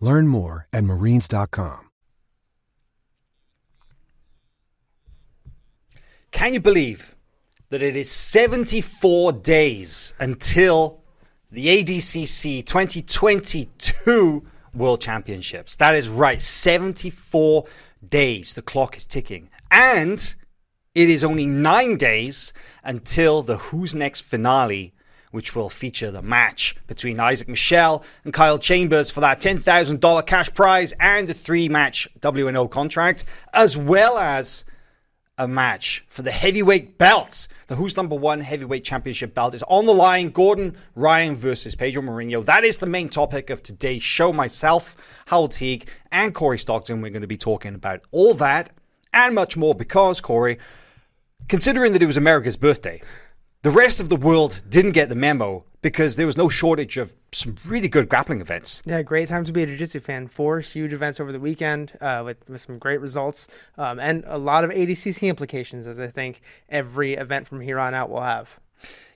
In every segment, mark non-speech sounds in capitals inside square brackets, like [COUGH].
Learn more at marines.com. Can you believe that it is 74 days until the ADCC 2022 World Championships? That is right, 74 days. The clock is ticking. And it is only nine days until the Who's Next finale which will feature the match between Isaac Michelle and Kyle Chambers for that $10,000 cash prize and a three match WNO contract, as well as a match for the heavyweight belt. The Who's Number One Heavyweight Championship belt is on the line. Gordon Ryan versus Pedro Marinho. That is the main topic of today's show. Myself, Hywel Teague, and Corey Stockton. We're going to be talking about all that and much more because, Corey, considering that it was America's birthday, the rest of the world didn't get the memo because there was no shortage of some really good grappling events. Yeah, great time to be a jiu-jitsu fan. Four huge events over the weekend uh, with, with some great results um, and a lot of ADCC implications, as I think every event from here on out will have.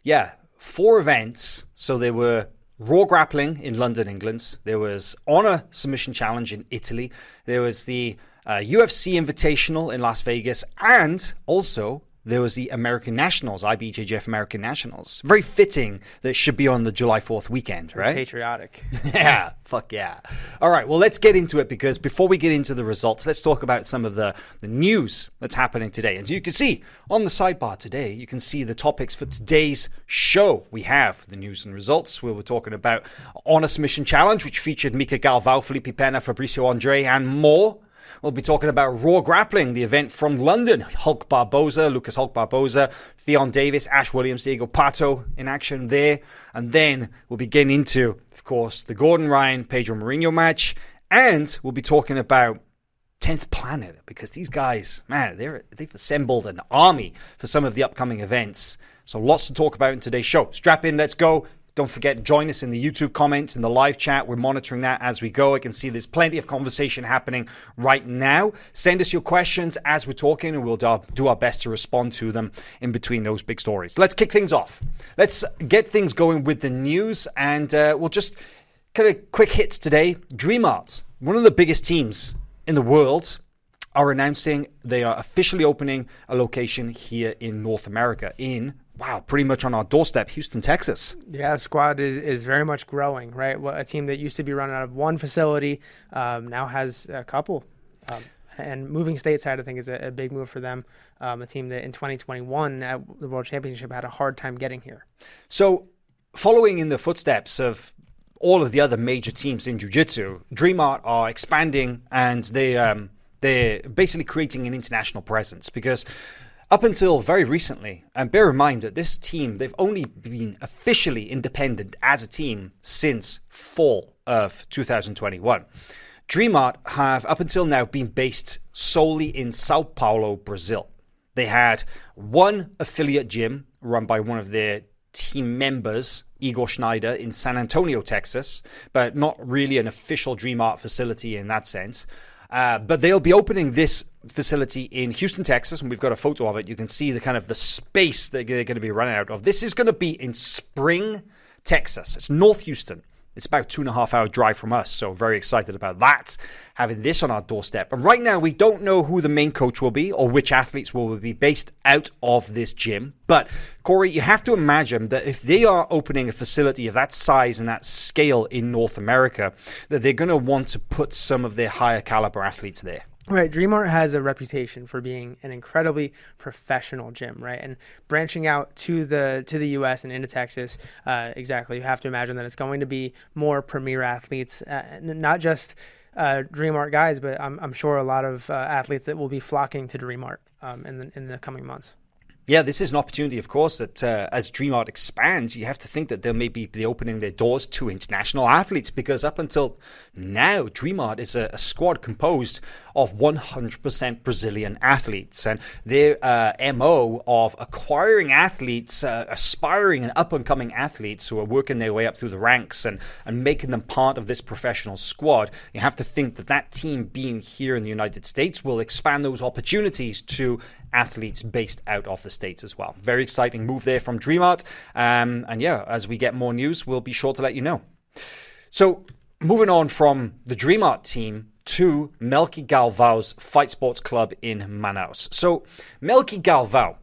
Yeah, four events. So there were Raw Grappling in London, England. There was Honor Submission Challenge in Italy. There was the uh, UFC Invitational in Las Vegas, and also there was the American Nationals, IBJJF American Nationals. Very fitting that it should be on the July 4th weekend, right? Patriotic. [LAUGHS] yeah, fuck yeah. All right, well, let's get into it because before we get into the results, let's talk about some of the, the news that's happening today. And you can see on the sidebar today, you can see the topics for today's show. We have the news and results where we're talking about Honor Submission Challenge, which featured Mika Galvão, Felipe Pena, Fabricio Andre, and more. We'll be talking about Raw Grappling, the event from London. Hulk Barboza, Lucas Hulk Barboza, Ffion Davies, Ash Williams, Diego Pato in action there. And then we'll be getting into, of course, the Gordon Ryan Pedro Marinho match. And we'll be talking about 10th Planet because these guys, man, they're, they've assembled an army for some of the upcoming events. So lots to talk about in today's show. Strap in, let's go. Don't forget, join us in the YouTube comments, in the live chat. We're monitoring that as we go. I can see there's plenty of conversation happening right now. Send us your questions as we're talking, and we'll do our best to respond to them in between those big stories. Let's kick things off. Let's get things going with the news, and uh, we'll just kind of quick hits today. DreamArt, one of the biggest teams in the world, are announcing they are officially opening a location here in North America in wow, pretty much on our doorstep, Houston, Texas. Yeah, squad is, is very much growing, right? Well, a team that used to be run out of one facility um, now has a couple. Um, and moving stateside, I think, is a, a big move for them. Um, a team that in 2021 at the World Championship had a hard time getting here. So, following in the footsteps of all of the other major teams in jiu-jitsu, DreamArt are expanding and they um, they're basically creating an international presence because up until very recently, and bear in mind that this team, they've only been officially independent as a team since fall of 2021. DreamArt have up until now been based solely in Sao Paulo, Brazil. They had one affiliate gym run by one of their team members, Igor Schneider, in San Antonio, Texas, but not really an official DreamArt facility in that sense. Uh, but they'll be opening this facility in Houston, Texas, and we've got a photo of it. You can see the kind of the space that they're going to be running out of. This is going to be in Spring, Texas. It's North Houston. It's about two and a half hour drive from us, so very excited about that, having this on our doorstep. And right now, we don't know who the main coach will be or which athletes will be based out of this gym. But Corey, you have to imagine that if they are opening a facility of that size and that scale in North America, that they're going to want to put some of their higher caliber athletes there. Right, DreamArt has a reputation for being an incredibly professional gym, right? And branching out to the to the U.S. and into Texas, uh, exactly. You have to imagine that it's going to be more premier athletes, uh, not just uh, DreamArt guys, but I'm, I'm sure a lot of uh, athletes that will be flocking to DreamArt um, in the in the coming months yeah, this is an opportunity, of course, that uh, as DreamArt expands, you have to think that they may be opening their doors to international athletes because up until now, DreamArt is a, a squad composed of 100% Brazilian athletes. And their uh, MO of acquiring athletes, uh, aspiring and up and coming athletes who are working their way up through the ranks and, and making them part of this professional squad, you have to think that that team being here in the United States will expand those opportunities to athletes based out of the States as well. Very exciting move there from DreamArt. Um, and yeah, as we get more news, we'll be sure to let you know. So, moving on from the DreamArt team to Melky Galvão's Fight Sports Club in Manaus. So, Melky Galvão,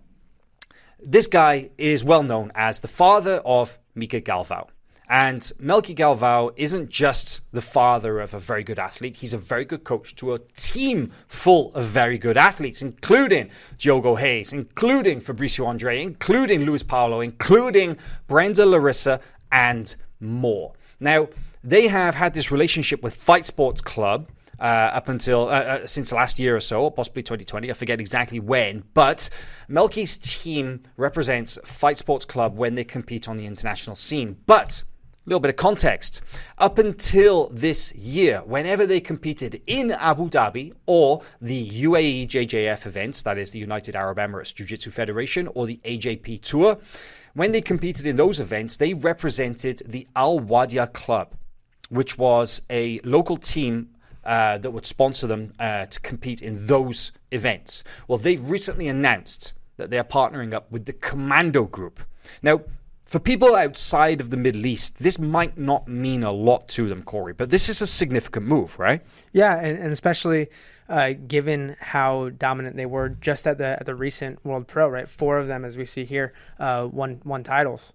this guy is well known as the father of Mika Galvão. And Melky Galvão isn't just the father of a very good athlete, he's a very good coach to a team full of very good athletes, including Diogo Reis, including Fabricio Andre, including Luis Paulo, including Brenda Larissa, and more. Now, they have had this relationship with Fight Sports Club. Uh, up until uh, uh, since last year or so, or possibly 2020. I forget exactly when. But Melky's team represents Fight Sports Club when they compete on the international scene. But little bit of context. Up until this year, whenever they competed in Abu Dhabi or the UAE JJF events, that is the United Arab Emirates Jiu Jitsu Federation or the AJP Tour, when they competed in those events, they represented the Al Wahda Club, which was a local team uh, that would sponsor them uh, to compete in those events. Well, they've recently announced that they are partnering up with the Commando Group. Now, for people outside of the Middle East, this might not mean a lot to them, Corey, but this is a significant move, right? Yeah, and, and especially uh, given how dominant they were just at the at the recent World Pro, right? Four of them, as we see here, uh, won won titles,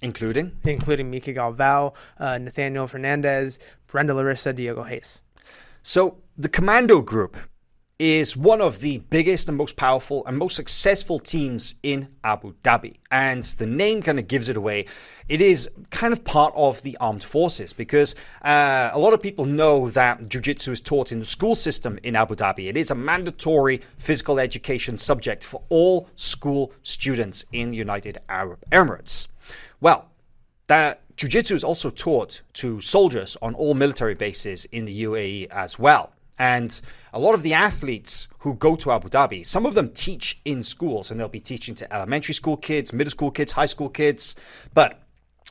including including Mika Galvão, uh, Nathaniel Fernandez, Brenda Larissa, Diogo Reis. So the Commando Group is one of the biggest and most powerful and most successful teams in Abu Dhabi. And the name kind of gives it away. It is kind of part of the armed forces because uh, a lot of people know that Jiu Jitsu is taught in the school system in Abu Dhabi. It is a mandatory physical education subject for all school students in the United Arab Emirates. Well, that Jiu Jitsu is also taught to soldiers on all military bases in the UAE as well. And a lot of the athletes who go to Abu Dhabi, some of them teach in schools and they'll be teaching to elementary school kids, middle school kids, high school kids. But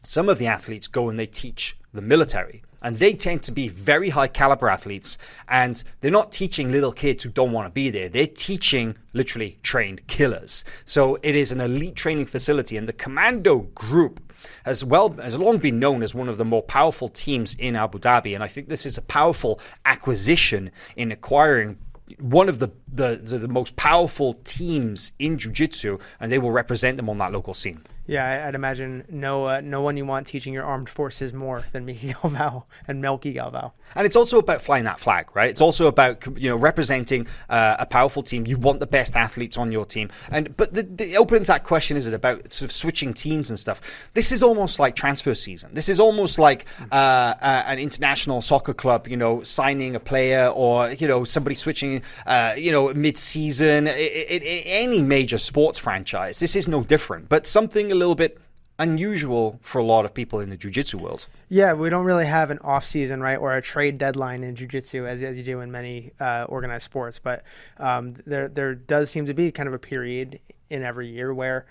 some of the athletes go and they teach the military. And they tend to be very high caliber athletes. And they're not teaching little kids who don't want to be there. They're teaching literally trained killers. So it is an elite training facility. And the commando group has well has long been known as one of the more powerful teams in Abu Dhabi, and I think this is a powerful acquisition in acquiring one of the, the, the most powerful teams in jiu-jitsu and they will represent them on that local scene yeah, I'd imagine no uh, no one you want teaching your armed forces more than Mika [LAUGHS] Galvão and Melky Galvão. And it's also about flying that flag, right? It's also about you know representing uh, a powerful team. You want the best athletes on your team, and but the, the opens that question: Is it about sort of switching teams and stuff? This is almost like transfer season. This is almost like uh, uh an international soccer club, you know, signing a player or you know somebody switching, uh, you know, mid-season. any major sports franchise, this is no different. But something a little bit unusual for a lot of people in the jiu-jitsu world. Yeah, we don't really have an off season, right, or a trade deadline in jiu-jitsu as, as you do in many uh, organized sports. But um, there there does seem to be kind of a period in every year where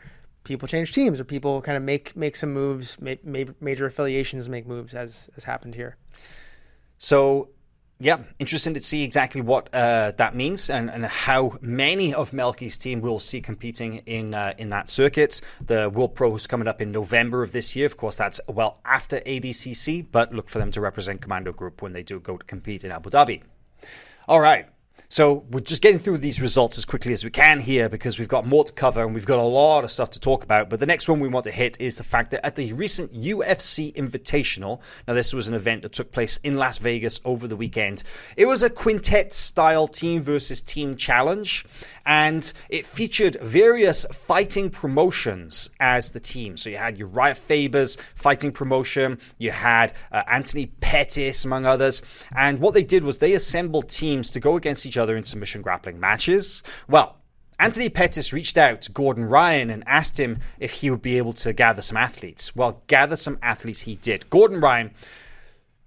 people change teams or people kind of make make some moves, make, major affiliations make moves, as has happened here. So yeah, interesting to see exactly what uh, that means and, and how many of Melky's team we'll see competing in uh, in that circuit. The World Pro is coming up in November of this year. Of course, that's well after ADCC, but look for them to represent Commando Group when they do go to compete in Abu Dhabi. All right. So we're just getting through these results as quickly as we can here because we've got more to cover and we've got a lot of stuff to talk about. But the next one we want to hit is the fact that at the recent UFC Invitational, now this was an event that took place in Las Vegas over the weekend, it was a quintet style team versus team challenge and it featured various fighting promotions as the team. So you had Uriah Faber's fighting promotion, you had uh, Anthony Pettis, among others. And what they did was they assembled teams to go against each other in submission grappling matches. Well, Anthony Pettis reached out to Gordon Ryan and asked him if he would be able to gather some athletes. Well, gather some athletes he did. Gordon Ryan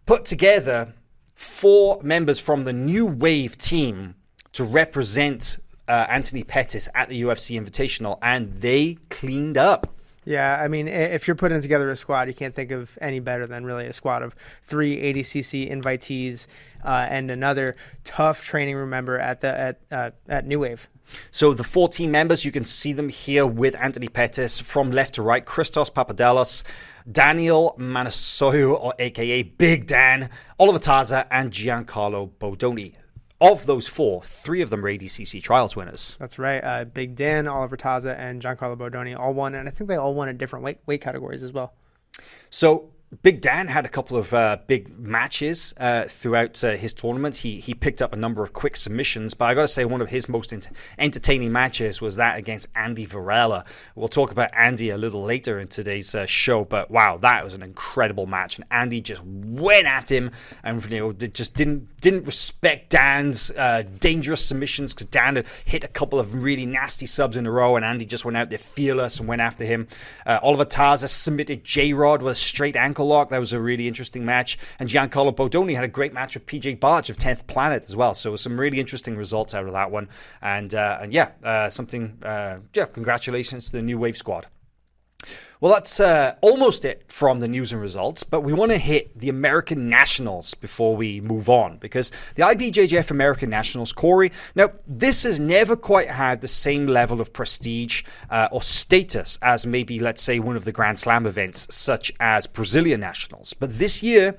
put together four members from the New Wave team to represent uh, Anthony Pettis at the UFC Invitational, and they cleaned up. Yeah, I mean, if you're putting together a squad, you can't think of any better than really a squad of three ADCC invitees uh, and another tough training room member at the at uh, at New Wave. So the 14 members, you can see them here with Anthony Pettis from left to right: Christos Papadelos, Daniel Manasoiu, or AKA Big Dan, Oliver Taza, and Giancarlo Bodoni of those four, three of them were ADCC trials winners. That's right. Uh, Big Dan, Oliver Taza, and Giancarlo Bodoni all won, and I think they all won in different weight, weight categories as well. So Big Dan had a couple of uh, big matches uh, throughout uh, his tournament. He he picked up a number of quick submissions, but I got to say one of his most ent- entertaining matches was that against Andy Varela. We'll talk about Andy a little later in today's uh, show, but wow, that was an incredible match, and Andy just went at him and you know just didn't didn't respect Dan's uh, dangerous submissions because Dan had hit a couple of really nasty subs in a row, and Andy just went out there fearless and went after him. Uh, Oliver Taza submitted J Rod with a straight ankle lock. That was a really interesting match. And Giancarlo Bodoni had a great match with PJ Barch of 10th Planet as well. So some really interesting results out of that one. And, uh, and yeah, uh, something, uh, yeah, congratulations to the New Wave squad. Well, that's uh, almost it from the news and results, but we want to hit the American Nationals before we move on because the IBJJF American Nationals, Corey, now this has never quite had the same level of prestige uh, or status as maybe, let's say, one of the Grand Slam events, such as Brazilian Nationals. But this year,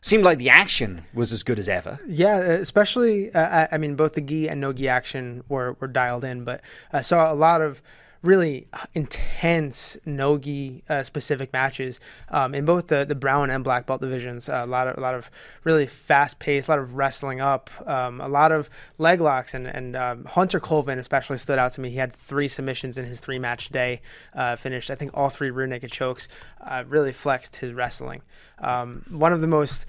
seemed like the action was as good as ever. Yeah, especially uh, I mean both the gi and no gi action were were dialed in, but I saw a lot of really intense nogi uh, specific matches um, in both the, the brown and black belt divisions. Uh, a lot of a lot of really fast paced, a lot of wrestling up, um, a lot of leg locks, and and um, Hunter Colvin especially stood out to me. He had three submissions in his three match day. Uh, finished, I think, all three rear naked chokes. Uh, really flexed his wrestling. Um, one of the most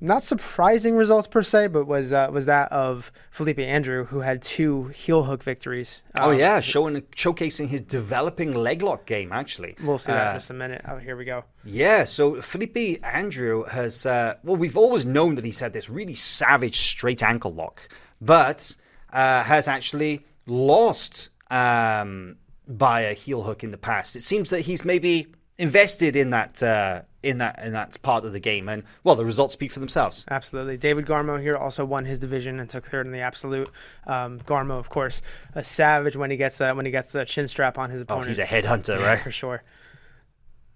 not surprising results per se, but was uh, was that of Felipe Andrew, who had two heel hook victories. oh um, yeah, showing showcasing his developing leg lock game. Actually, we'll see that uh, in just a minute. Oh, here we go. Yeah, so Felipe Andrew has uh, well, we've always known that he's had this really savage straight ankle lock, but uh, has actually lost um, by a heel hook in the past. It seems that he's maybe invested in that uh, in that in that part of the game, and well, the results speak for themselves. Absolutely, David Garmo here also won his division and took third in the absolute. Um, Garmo, of course, a savage when he gets uh, when he gets a chin strap on his opponent. Oh, he's a headhunter, right? for sure.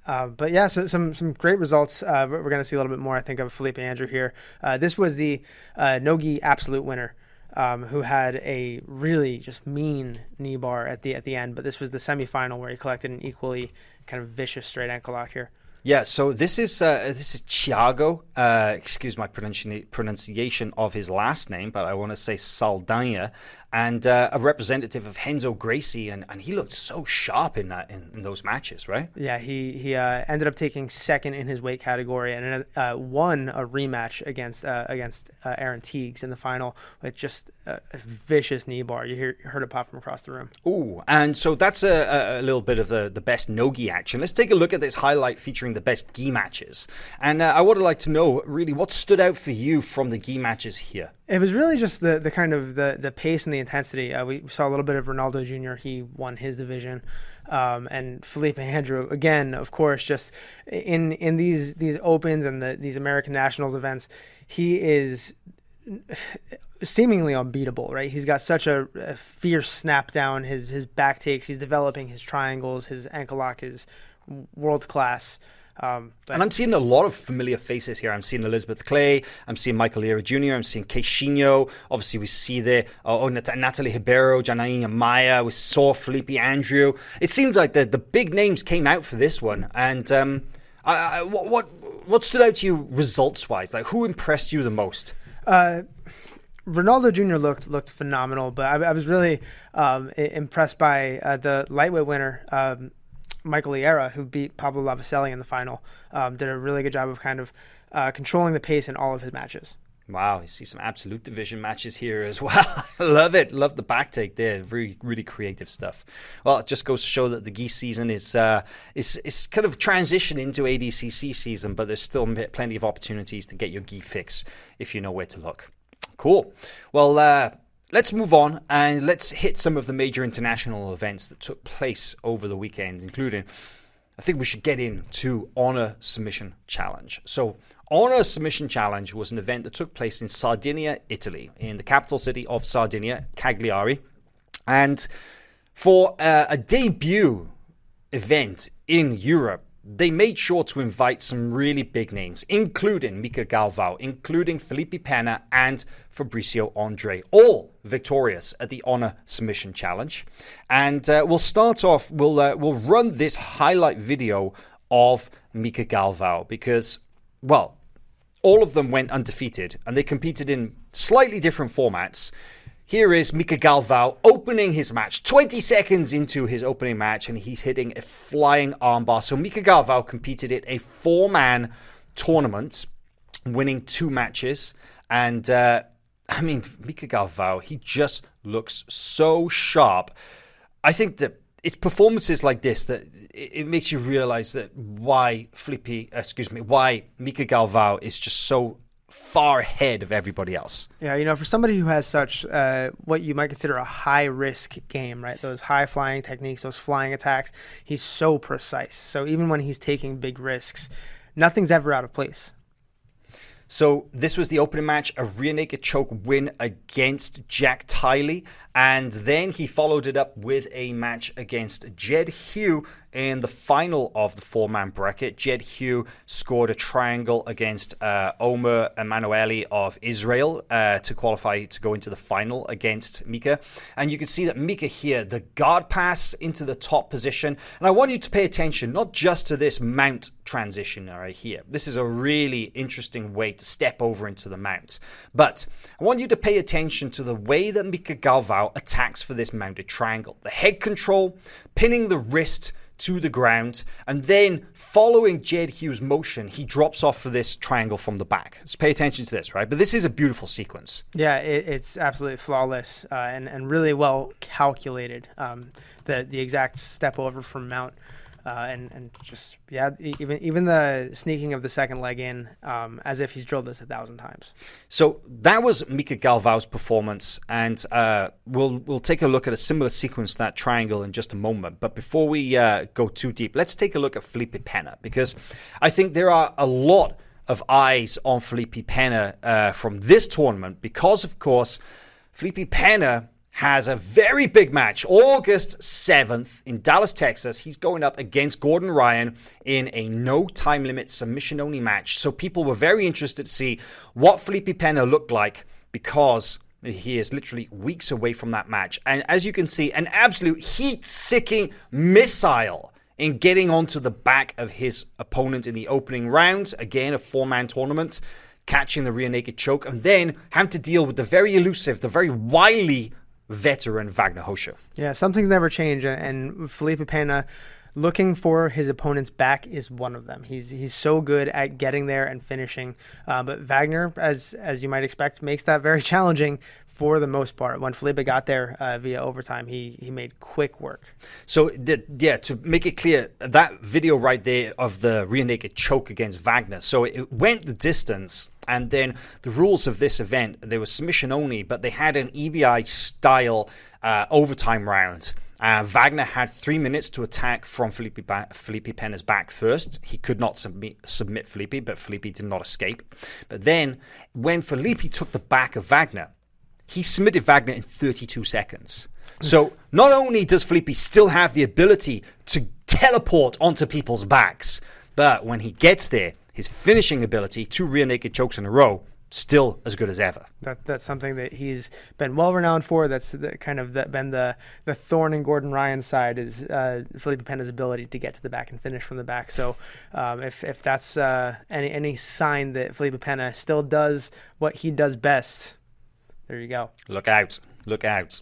Uh, but yeah, so some some great results. Uh, we're going to see a little bit more, I think, of Felipe Andrew here. Uh, this was the uh, Nogi Absolute winner um, who had a really just mean knee bar at the at the end. But this was the semifinal where he collected an equally kind of vicious straight ankle lock here. Yeah, so this is uh, this is Thiago. Uh, excuse my pronunci- pronunciation of his last name, but I want to say Saldanha and uh, a representative of Renzo Gracie, and, and he looked so sharp in that in, in those matches, right? Yeah, he he uh, ended up taking second in his weight category and uh, won a rematch against uh, against uh, Aaron Teagues in the final with just a, a vicious knee bar. You hear, heard it pop from across the room. Ooh, and so that's a, a little bit of the, the best no-gi action. Let's take a look at this highlight featuring the best gi matches, and uh, I would like to know really what stood out for you from the gi matches here. It was really just the the kind of the the pace and the intensity. Uh, we saw a little bit of Ronaldo Jr. He won his division, um, and Felipe Andrew again, of course, just in in these these opens and the, these American Nationals events, he is seemingly unbeatable, right? He's got such a, a, fierce snap down. His his back takes. He's developing his triangles. His ankle lock is world class. Um, and I'm seeing a lot of familiar faces here. I'm seeing Elizabeth Clay. I'm seeing Michael Liera Jr. I'm seeing Queixinho. Obviously, we see there oh, Natalie Ribeiro, Janaína Maia. We saw Felipe Andrew. It seems like the, the big names came out for this one. And um, I, I, what, what what stood out to you results wise? Like, who impressed you the most? Uh, Ronaldo Jr. looked looked phenomenal, but I, I was really um, impressed by uh, the lightweight winner, um, Michael Liera, who beat Pablo Lavaselli in the final. Um, did a really good job of kind of uh, controlling the pace in all of his matches. Wow, you see some absolute division matches here as [LAUGHS] well. Love it. Love the back take there. Really, really creative stuff. Well, it just goes to show that the gi season is uh, is is kind of transition into ADCC season, but there's still plenty of opportunities to get your gi fix if you know where to look. Cool. Well, uh, let's move on and let's hit some of the major international events that took place over the weekend, including. I think we should get into Honor Submission Challenge. So, Honor Submission Challenge was an event that took place in Sardinia, Italy, in the capital city of Sardinia, Cagliari. And for uh, a debut event in Europe, they made sure to invite some really big names, including Mika Galvao, including Felipe Pena and Fabricio Andre, all victorious at the Honor Submission Challenge. And uh, we'll start off, we'll, uh, we'll run this highlight video of Mika Galvao because, well, all of them went undefeated and they competed in slightly different formats. Here is Mika Galvao opening his match, 20 seconds into his opening match, and he's hitting a flying armbar. So Mika Galvao competed in a four man tournament, winning two matches. And uh, I mean, Mika Galvao, he just looks so sharp. I think that it's performances like this that it, makes you realize that why Flippy, excuse me, why Mika Galvao is just so far ahead of everybody else. Yeah, you know, for somebody who has such uh, what you might consider a high risk game, right? Those high flying techniques, those flying attacks, he's so precise. So even when he's taking big risks, nothing's ever out of place. So this was the opening match, a rear naked choke win against Jack Tiley, and then he followed it up with a match against Jed Hugh in the final of the four man bracket. Jed Hugh scored a triangle against uh, Omer Emanueli of Israel uh, to qualify to go into the final against Mika. And you can see that Mika here, the guard pass into the top position. And I want you to pay attention not just to this mount transition right here. This is a really interesting way to step over into the mount. But I want you to pay attention to the way that Mika Galvao attacks for this mounted triangle. The head control, pinning the wrist to the ground, and then following Jed Hughes' motion, he drops off for this triangle from the back. Let's pay attention to this, right? But this is a beautiful sequence. Yeah, it, it's absolutely flawless uh, and, and really well calculated. Um, the, the exact step over from mount uh, and and just yeah, even even the sneaking of the second leg in, um, as if he's drilled this a thousand times. So that was Mika Galvao's performance, and uh, we'll we'll take a look at a similar sequence that triangle in just a moment. But before we uh, go too deep, let's take a look at Felipe Pena because I think there are a lot of eyes on Felipe Pena uh, from this tournament because, of course, Felipe Pena has a very big match August 7th in Dallas, Texas. He's going up against Gordon Ryan in a no time limit submission only match. So people were very interested to see what Felipe Pena looked like because he is literally weeks away from that match. And as you can see, an absolute heat seeking missile in getting onto the back of his opponent in the opening round. Again, a four man tournament. Catching the rear naked choke, and then having to deal with the very elusive, the very wily veteran Wagner Rocha. Yeah, something's never changed, and Felipe Pena looking for his opponent's back is one of them. He's he's so good at getting there and finishing. Uh, but Wagner, as as you might expect, makes that very [LAUGHS] challenging for the most part. When Felipe got there uh, via overtime, he he made quick work. So the, yeah, to make it clear, that video right there of the rear naked choke against Wagner. So it went the distance. And then the rules of this event, they were submission only, but they had an EBI style uh, overtime round Uh, Wagner had three minutes to attack from Felipe, ba- Felipe Pena's back first. He could not submit, submit Felipe, but Felipe did not escape. But then, when Felipe took the back of Wagner, he submitted Wagner in 32 seconds. So not only does Felipe still have the ability to teleport onto people's backs, but when he gets there, his finishing ability, two rear naked chokes in a row, still as good as ever. That that's something that he's been well renowned for. That's the, kind of the, been the the thorn in Gordon Ryan's side is uh, Felipe Pena's ability to get to the back and finish from the back. So um, if if that's uh, any any sign that Felipe Pena still does what he does best, there you go. Look out! Look out!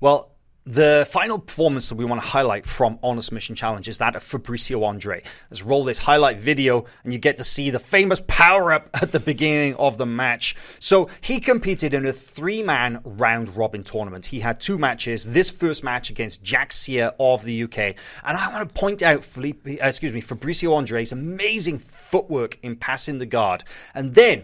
Well. The final performance that we want to highlight from Honor Submission Challenge is that of Fabricio Andre. Let's roll this highlight video and you get to see the famous power up [LAUGHS] at the beginning of the match. So he competed in a three man round robin tournament. He had two matches. This first match against Jack Sear of the UK. And I want to point out Felipe, uh, excuse me, Fabricio Andre's amazing footwork in passing the guard. And then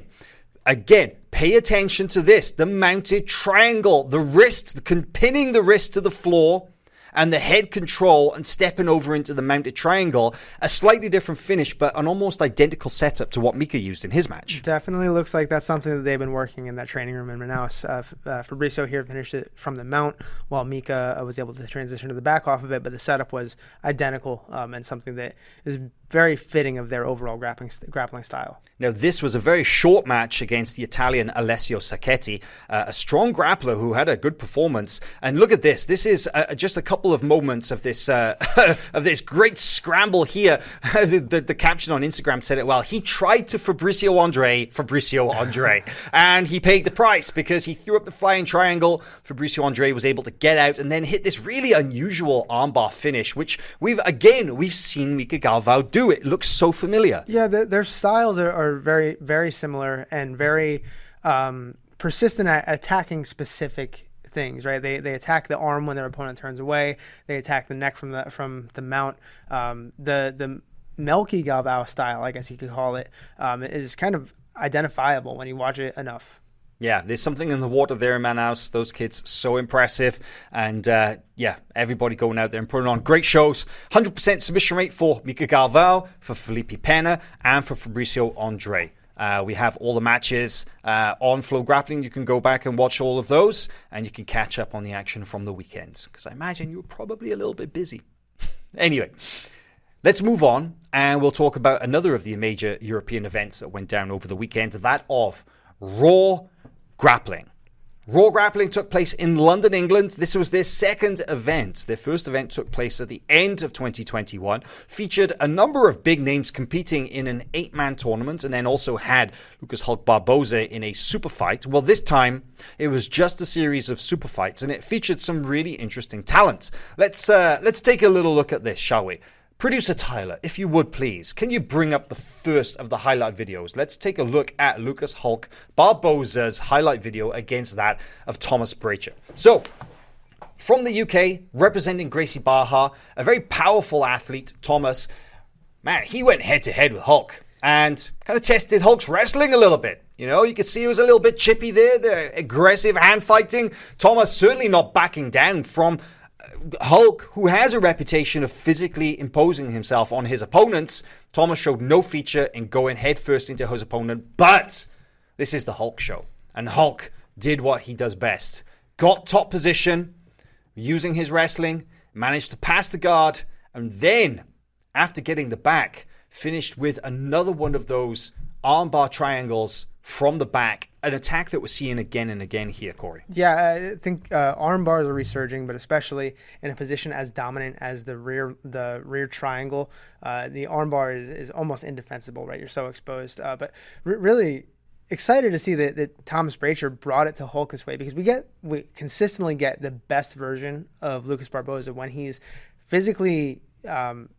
Again, pay attention to this the mounted triangle, the wrist, the, pinning the wrist to the floor and the head control and stepping over into the mounted triangle. A slightly different finish, but an almost identical setup to what Mika used in his match. Definitely looks like that's something that they've been working in that training room in Manaus. Uh, uh, Fabricio here finished it from the mount, while Mika uh, was able to transition to the back off of it, but the setup was identical um, and something that is very fitting of their overall grappling grappling style. Now, this was a very short match against the Italian Alessio Sacchetti, uh, a strong grappler who had a good performance. And look at this. This is uh, just a couple of moments of this uh, [LAUGHS] of this great scramble here. [LAUGHS] the, the, the, caption on Instagram said it well. He tried to Fabricio Andre, Fabricio Andre, [LAUGHS] and he paid the price because he threw up the flying triangle. Fabricio Andre was able to get out and then hit this really unusual armbar finish, which we've again we've seen Mika Galvao do it. looks so familiar. Yeah, the, their styles are, are, very, very similar and very um, persistent at attacking specific things. Right? They they attack the arm when their opponent turns away. They attack the neck from the from the mount. Um, the the Melky Galvao style, I guess you could call it, um, is kind of identifiable when you watch it enough. Yeah, there's something in the water there in Manaus. Those kids, so impressive. And uh, yeah, everybody going out there and putting on great shows. 100% submission rate for Mika Galvao, for Felipe Pena, and for Fabricio Andre. Uh, we have all the matches uh, on Flow Grappling. You can go back and watch all of those, and you can catch up on the action from the weekends. Because I imagine you were probably a little bit busy. [LAUGHS] anyway, let's move on, and we'll talk about another of the major European events that went down over the weekend. That of Raw grappling. Raw Grappling took place in London, England. This was their second event. Their first event took place at the end of 2021, featured a number of big names competing in an eight man tournament, and then also had Lucas Hulk Barboza in a super fight. Well, this time it was just a series of super fights, and it featured some really interesting talent. Let's, uh, let's take a little look at this, shall we? Producer Tyler, if you would please, can you bring up the first of the highlight videos? Let's take a look at Lucas Hulk Barboza's highlight video against that of Thomas Brejcha. So, from the UK, representing Gracie Barra, a very powerful athlete, Thomas, man, he went head to head with Hulk and kind of tested Hulk's wrestling a little bit. You know, you could see he was a little bit chippy there, the aggressive hand fighting. Thomas certainly not backing down from Hulk, who has a reputation of physically imposing himself on his opponents, Thomas showed no feature in going headfirst into his opponent. But this is the Hulk show. And Hulk did what he does best got top position using his wrestling, managed to pass the guard, and then, after getting the back, finished with another one of those armbar triangles from the back, an attack that we're seeing again and again here, Corey. Yeah, I think uh, arm bars are resurging, but especially in a position as dominant as the rear the rear triangle, uh, the arm bar is, is almost indefensible. Right, you're so exposed. Uh, but re- really excited to see that, that Thomas Brejcha brought it to Hulk this way because we get we consistently get the best version of Lucas Barboza when he's physically um,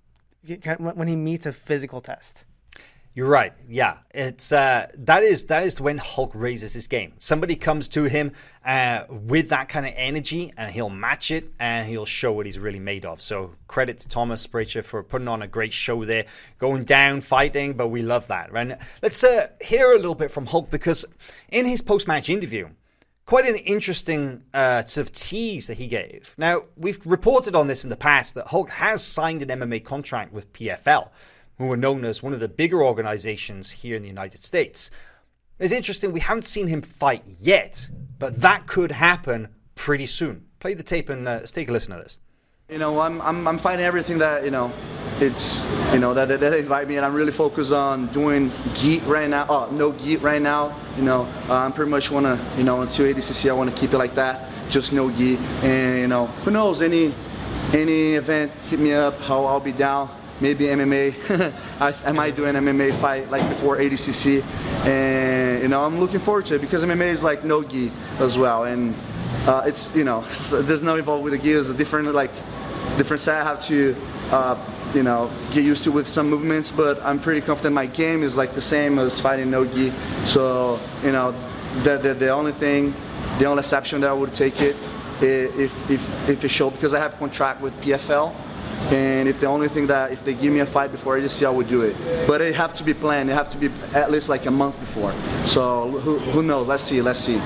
when he meets a physical test. You're right. Yeah, it's uh, that is that is when Hulk raises his game. Somebody comes to him uh, with that kind of energy, and he'll match it, and he'll show what he's really made of. So credit to Thomas Brejcha for putting on a great show there, going down, fighting. But we love that. Right? Let's uh, hear a little bit from Hulk because in his post-match interview, quite an interesting uh, sort of tease that he gave. Now, we've reported on this in the past that Hulk has signed an MMA contract with PFL, who are known as one of the bigger organizations here in the United States. It's interesting, we haven't seen him fight yet, but that could happen pretty soon. Play the tape and uh, let's take a listen to this. You know, I'm, I'm, I'm fighting everything that, you know, it's, you know, that, that they invite me and I'm really focused on doing gi right now. Oh, no gi right now. You know, uh, I'm pretty much want to, you know, until ADCC, I want to keep it like that. Just no gi. And, you know, who knows, any, any event, hit me up, how I'll be down. Maybe MMA. [LAUGHS] I, I might do an MMA fight like before ADCC. And, you know, I'm looking forward to it because MMA is like no gi as well. And uh, it's, you know, there's no involved with the gi. It's a different, like, different side I have to, uh, you know, get used to with some movements. But I'm pretty confident my game is like the same as fighting no gi. So you know, the the, the only thing, the only exception that I would take it if if if it showed because I have contract with PFL. And if the only thing that if they give me a fight before ADC, I would do it. But it have to be planned. It have to be at least like a month before. So who, who knows? Let's see. Let's see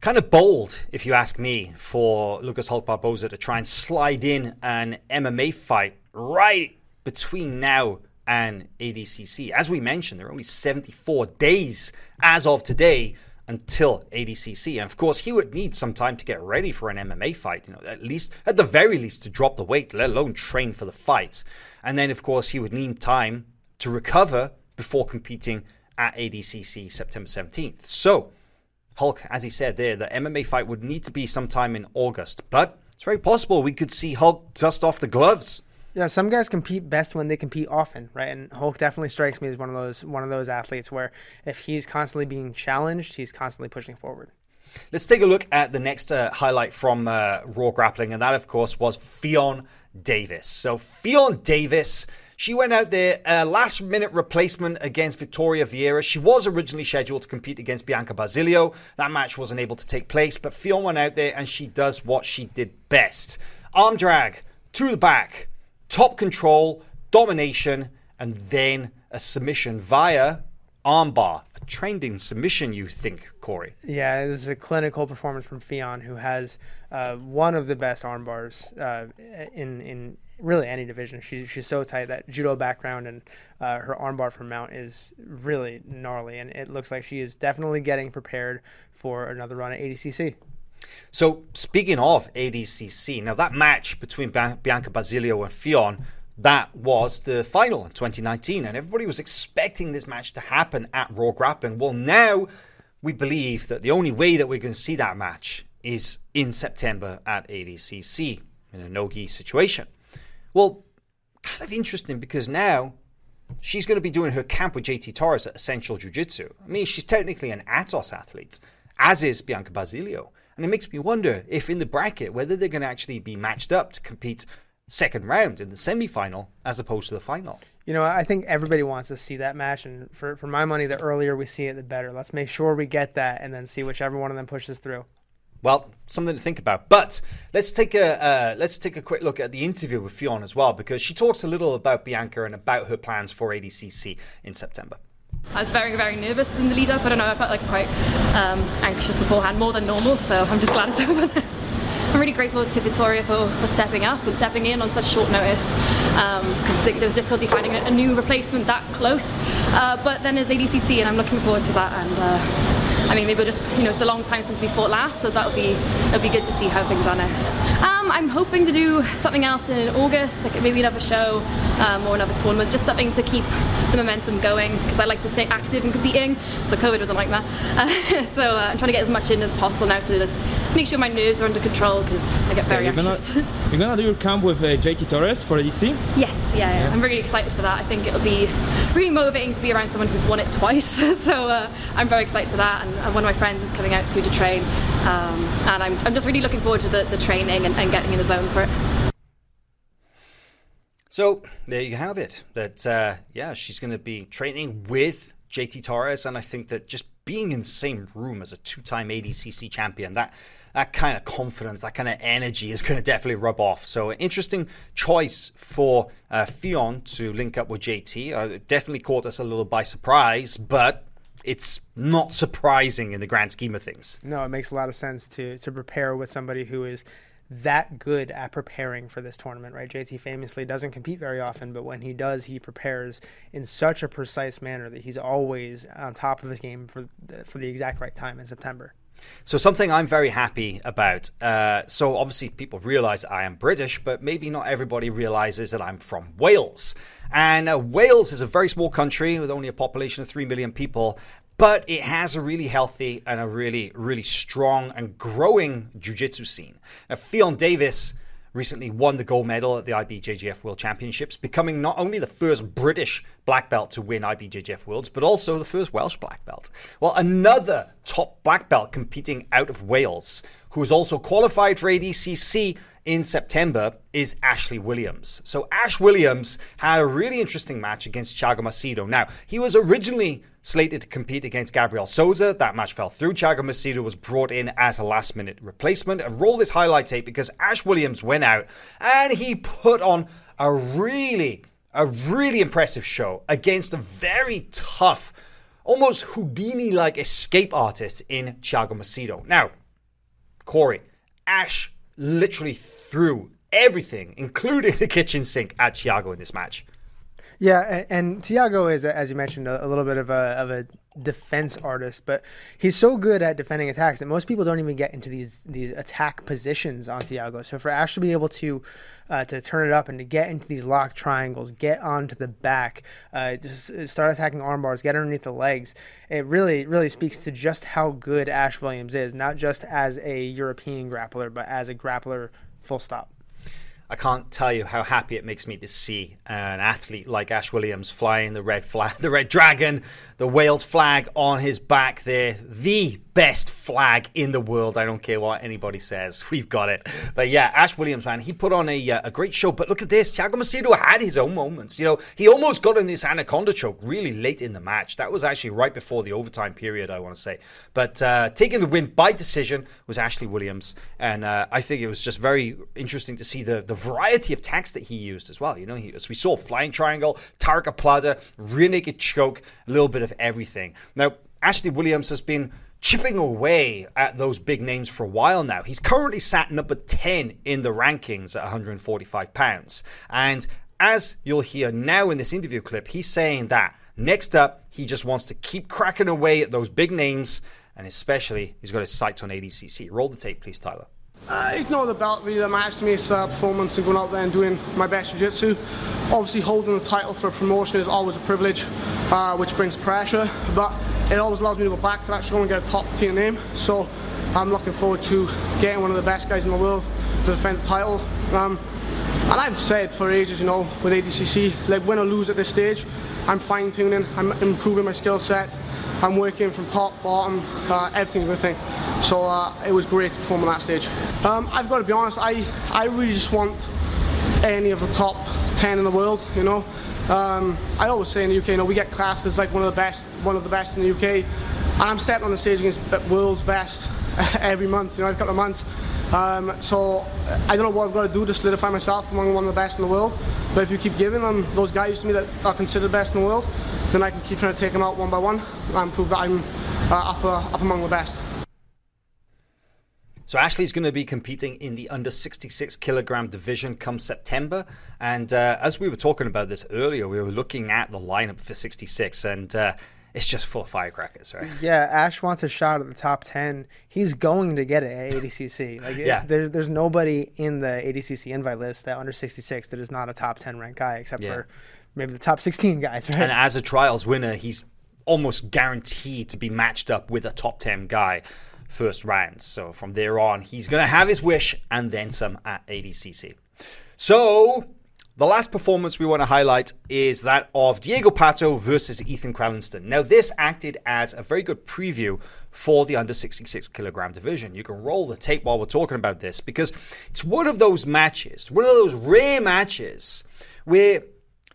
kind of bold, if you ask me, for Lucas Hulk Barboza to try and slide in an MMA fight right between now and ADCC. As we mentioned, there are only 74 days as of today until ADCC. And of course, he would need some time to get ready for an MMA fight, you know, at least, at the very least, to drop the weight, let alone train for the fight. And then, of course, he would need time to recover before competing at ADCC September 17th. So, Hulk, as he said there, the MMA fight would need to be sometime in August, but it's very possible we could see Hulk dust off the gloves. Yeah, some guys compete best when they compete often, right? And Hulk definitely strikes me as one of those one of those athletes where if he's constantly being challenged, he's constantly pushing forward. Let's take a look at the next uh, highlight from uh, Raw Grappling, and that, of course, was Ffion Davies. So, Ffion Davies she went out there, uh, last minute replacement against Victoria Vieira. She was originally scheduled to compete against Bianca Basilio. That match wasn't able to take place, but Ffion went out there and she does what she did best arm drag to the back, top control, domination, and then a submission via armbar. A trending submission, you think, Corey? Yeah, this is a clinical performance from Ffion, who has uh, one of the best armbars uh, in in really any division. She, she's so tight that judo background and uh, her armbar from mount is really gnarly, and it looks like she is definitely getting prepared for another run at ADCC. So speaking of ADCC, now that match between Bianca Basilio and Ffion, that was the final in 2019, and everybody was expecting this match to happen at Raw Grappling. Well, now we believe that the only way that we're going to see that match is in September at ADCC in a no-gi situation. Well, kind of interesting because now she's going to be doing her camp with JT Torres at Essential Jiu Jitsu. I mean, she's technically an Atos athlete, as is Bianca Basilio. And it makes me wonder if in the bracket, whether they're going to actually be matched up to compete second round in the semi final as opposed to the final. You know, I think everybody wants to see that match. And for, for my money, the earlier we see it, the better. Let's make sure we get that and then see whichever one of them pushes through. Well, something to think about. But let's take a uh, let's take a quick look at the interview with Ffion as well, because she talks a little about Bianca and about her plans for ADCC in September. I was very, very nervous in the lead up. I don't know, I felt like quite um, anxious beforehand, more than normal, so I'm just glad it's [LAUGHS] over I'm really grateful to Victoria for, for stepping up and stepping in on such short notice because um, there was difficulty finding a, new replacement that close. Uh, but then there's ADCC and I'm looking forward to that. And uh, I mean, maybe just, you know, it's a long time since we fought last, so that'll be, it'll be good to see how things are now. Um, I'm hoping to do something else in August, like maybe another show um, or another tournament, just something to keep the momentum going because I like to stay active and competing. So COVID wasn't like that. Uh, [LAUGHS] so uh, I'm trying to get as much in as possible now, so just make sure my nerves are under control because I get very yeah, you're anxious. Gonna, [LAUGHS] you're gonna do your camp with uh, JT Torres for ADC? Yes, yeah, yeah, I'm really excited for that. I think it'll be really motivating to be around someone who's won it twice. [LAUGHS] so uh, I'm very excited for that, and one of my friends is coming out too to train, um, and I'm, I'm just really looking forward to the, the training and, and getting in the zone for it. So there you have it. That uh, yeah, she's going to be training with JT Torres, and I think that just being in the same room as a two-time ADCC champion, that that kind of confidence, that kind of energy is going to definitely rub off. So, an interesting choice for uh, Ffion to link up with JT. Uh, definitely caught us a little by surprise, but it's not surprising in the grand scheme of things. No, it makes a lot of sense to to prepare with somebody who is that good at preparing for this tournament, right? JT famously doesn't compete very often, but when he does, he prepares in such a precise manner that he's always on top of his game for the, for the exact right time in September. So something I'm very happy about. Uh, so obviously people realize I am British, but maybe not everybody realizes that I'm from Wales. And uh, Wales is a very small country with only a population of three million people, but it has a really healthy and a really, really strong and growing jiu-jitsu scene. Now, Ffion Davies recently won the gold medal at the IBJJF World Championships, becoming not only the first British black belt to win IBJJF Worlds, but also the first Welsh black belt. Well, another top black belt competing out of Wales, who is also qualified for ADCC in September, is Ashley Williams. So Ash Williams had a really interesting match against Thiago Macedo. Now, he was originally slated to compete against Gabriel Souza. That match fell through. Thiago Macedo was brought in as a last minute replacement. And roll this highlight tape because Ash Williams went out and he put on a really, a really impressive show against a very tough, almost Houdini like escape artist in Thiago Macedo. Now, Corey, Ash literally threw everything, including the kitchen sink, at Thiago in this match. Yeah, and, and Thiago is, as you mentioned, a, a, little bit of a of a defense artist, but he's so good at defending attacks that most people don't even get into these these attack positions on Thiago. So for Ash to be able to uh, to turn it up and to get into these lock triangles, get onto the back, uh, just start attacking arm bars, get underneath the legs, it really really speaks to just how good Ash Williams is, not just as a European grappler, but as a grappler. Full stop. I can't tell you how happy it makes me to see an athlete like Ash Williams flying the red flag, [LAUGHS] the red dragon, the Wales flag on his back there, the best flag in the world. I don't care what anybody says. [LAUGHS] We've got it. But yeah, Ash Williams, man, he put on a, uh, a great show. But look at this. Thiago Macedo had his own moments. You know, he almost got in this anaconda choke really late in the match. That was actually right before the overtime period, I want to say. But uh, taking the win by decision was Ashley Williams. And uh, I think it was just very interesting to see the, the variety of attacks that he used as well. You know, he, as we saw, flying triangle, tarikoplata, rear naked choke, a little bit of everything. Now, Ashley Williams has been chipping away at those big names for a while now. He's currently sat number 10 in the rankings at 145 pounds. And as you'll hear now in this interview clip, he's saying that next up, he just wants to keep cracking away at those big names, and especially he's got his sights on ADCC. Roll the tape, please, Tyler. Uh, it's not the belt really that matters to me. It's uh, performance and going out there and doing my best jiu-jitsu. Obviously, holding the title for a promotion is always a privilege, uh, which brings pressure. But it always allows me to go back to that show and get a top tier name. So I'm looking forward to getting one of the best guys in the world to defend the title. Um, and I've said for ages, you know, with ADCC, like win or lose at this stage, I'm fine tuning, I'm improving my skill set, I'm working from top, bottom, uh, everything, everything. So uh, it was great to perform on that stage. Um, I've got to be honest, I, I really just want any of the top 10 in the world, you know. Um, I always say in the UK, you know, we get classed as like one of the best, one of the best in the UK, and I'm stepping on the stage against world's best [LAUGHS] every month, you know, every couple of months. Um, so I don't know what I've got to do to solidify myself among one of the best in the world. But if you keep giving them those guys to me that are considered best in the world, then I can keep trying to take them out one by one and prove that I'm uh, up, uh, up among the best. So Ashley's going to be competing in the under 66 kilogram division come September. And uh, as we were talking about this earlier, we were looking at the lineup for 66, and uh, it's just full of firecrackers, right? Yeah, Ash wants a shot at the top 10. He's going to get it at ADCC. Like, [LAUGHS] yeah. there's, there's nobody in the ADCC invite list that under 66 that is not a top 10 ranked guy, except yeah. for maybe the top 16 guys, right? And as a trials winner, he's almost guaranteed to be matched up with a top 10 guy first round. So from there on, he's going to have his wish and then some at ADCC. So the last performance we want to highlight is that of Diego Pato versus Ethan Crelinsten. Now, this acted as a very good preview for the under 66 kilogram division. You can roll the tape while we're talking about this because it's one of those matches, one of those rare matches where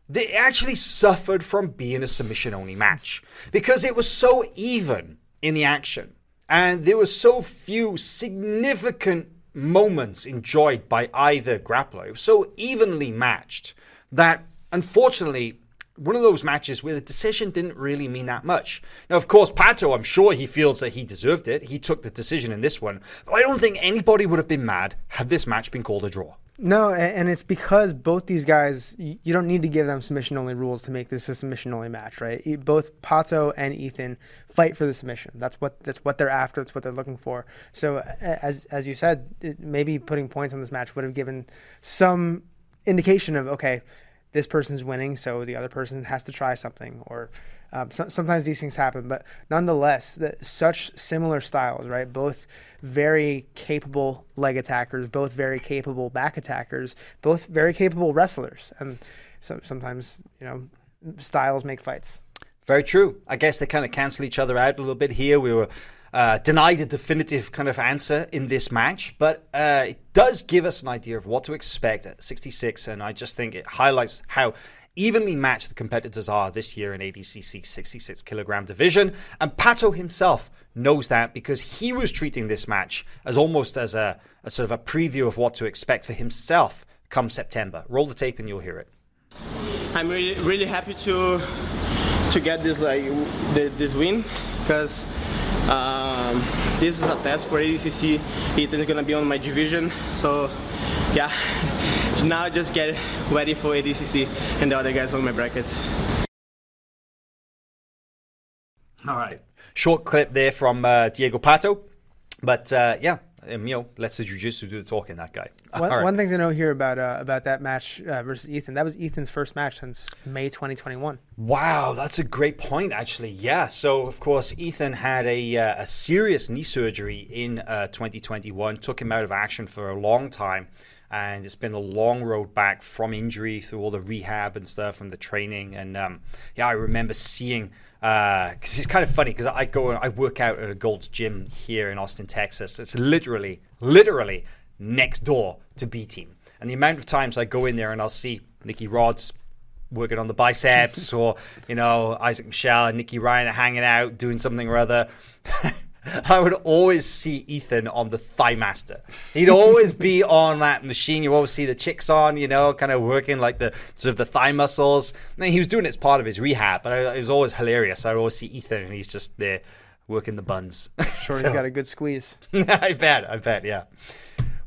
they actually suffered from being a submission only match because it was so even in the action. And there were so few significant moments enjoyed by either grappler, so evenly matched that unfortunately one of those matches where the decision didn't really mean that much. Now, of course, Pato, I'm sure he feels that he deserved it. He took the decision in this one. But I don't think anybody would have been mad had this match been called a draw. No, and it's because both these guys, you don't need to give them submission only rules to make this a submission only match, right? Both Pato and Ethan fight for the submission. That's what that's what they're after. That's what they're looking for. So, as as you said, maybe putting points on this match would have given some indication of okay, this person's winning, so the other person has to try something, or um, so, sometimes these things happen. But nonetheless, the, such similar styles, right? Both very capable leg attackers, both very capable back attackers, both very capable wrestlers, and so, sometimes you know styles make fights. Very true. I guess they kind of cancel each other out a little bit here. We were uh, denied a definitive kind of answer in this match, but uh, it does give us an idea of what to expect at 66, and I just think it highlights how evenly matched the competitors are this year in ADCC 66 kilogram division. And Pato himself knows that because he was treating this match as almost as a, a sort of a preview of what to expect for himself come September. Roll the tape and you'll hear it. I'm really, really happy to to get this like this win because um, this is a test for ADCC. Ethan is gonna be on my division, so yeah. [LAUGHS] Now just get ready for ADCC and the other guys on my brackets. All right. Short clip there from uh, Diego Pato. But uh, yeah, um, you know, let's the jiu-jitsu do the talking, that guy. One, right. one thing to know here about uh, about that match uh, versus Ethan, that was Ethan's first match since May 2021. Wow, that's a great point, actually. Yeah. So, of course, Ethan had a, uh, a serious knee surgery in uh, 2021, took him out of action for a long time. And it's been a long road back from injury through all the rehab and stuff and the training. And um, yeah, I remember seeing, Uh, because it's kind of funny because I go and I work out at a Gold's Gym here in Austin, Texas. It's literally, literally next door to B Team. And the amount of times I go in there and I'll see Nicky Rods working on the biceps, [LAUGHS] or you know Isaac Michelle and Nicky Ryan are hanging out doing something or other. [LAUGHS] [LAUGHS] I would always see Ethan on the Thigh Master. He'd always be [LAUGHS] on that machine. You always see the chicks on, you know, kind of working like the sort of the thigh muscles. Mean, he was doing it as part of his rehab, but it was always hilarious. I would always see Ethan, and he's just there working the buns. [LAUGHS] Sure, he's got a good squeeze. I bet, I bet, yeah.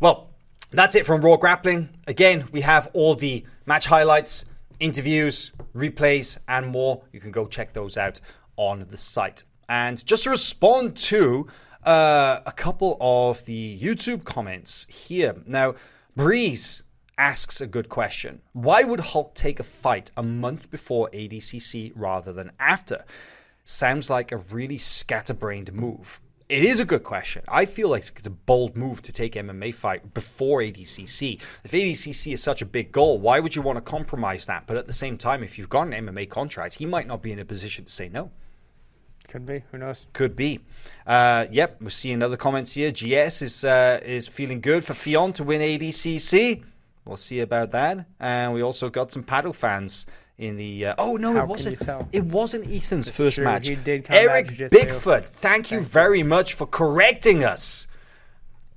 Well, that's it from FloGrappling. Again, we have all the match highlights, interviews, replays, and more. You can go check those out on the site. And just to respond to uh, a couple of the YouTube comments here. Now, Breeze asks a good question. Why would Hulk take a fight a month before ADCC rather than after? Sounds like a really scatterbrained move. It is a good question. I feel like it's a bold move to take MMA fight before ADCC. If ADCC is such a big goal, why would you want to compromise that? But at the same time, if you've got an MMA contract, he might not be in a position to say no. Could be. Who knows? Could be. Uh, yep, we're seeing other comments here. GS is uh, is feeling good for Ffion to win ADCC. We'll see about that. And we also got some paddle fans in the. Uh, oh no, How it wasn't. It wasn't Ethan's This first true. match. He did come Eric. Bigfoot. Thank you very much for correcting us.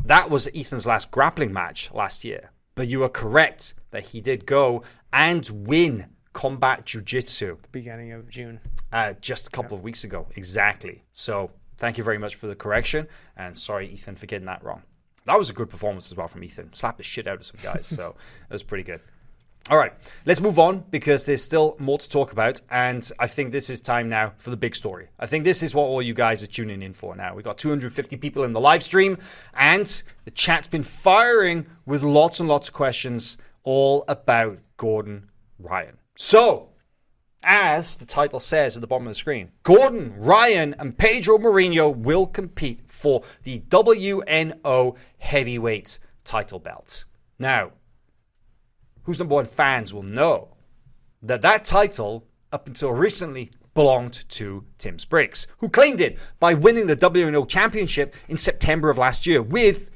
That was Ethan's last grappling match last year. But you are correct that he did go and win combat jiu-jitsu Beginning of June. uh, just a couple of weeks ago. Exactly. So thank you very much for the correction. And sorry, Ethan, for getting that wrong. That was a good performance as well from Ethan. Slapped the shit out of some guys. so [LAUGHS] it was pretty good. All right, let's move on because there's still more to talk about. And I think this is time now for the big story. I think this is what all you guys are tuning in for now. We've got 250 people in the live stream, and the chat's been firing with lots and lots of questions all about Gordon Ryan. So, as the title says at the bottom of the screen, Gordon, Ryan, and Pedro Marinho will compete for the WNO heavyweight title belt. Now, who's number one fans will know that that title, up until recently, belonged to Tim Spriggs, who claimed it by winning the WNO championship in September of last year with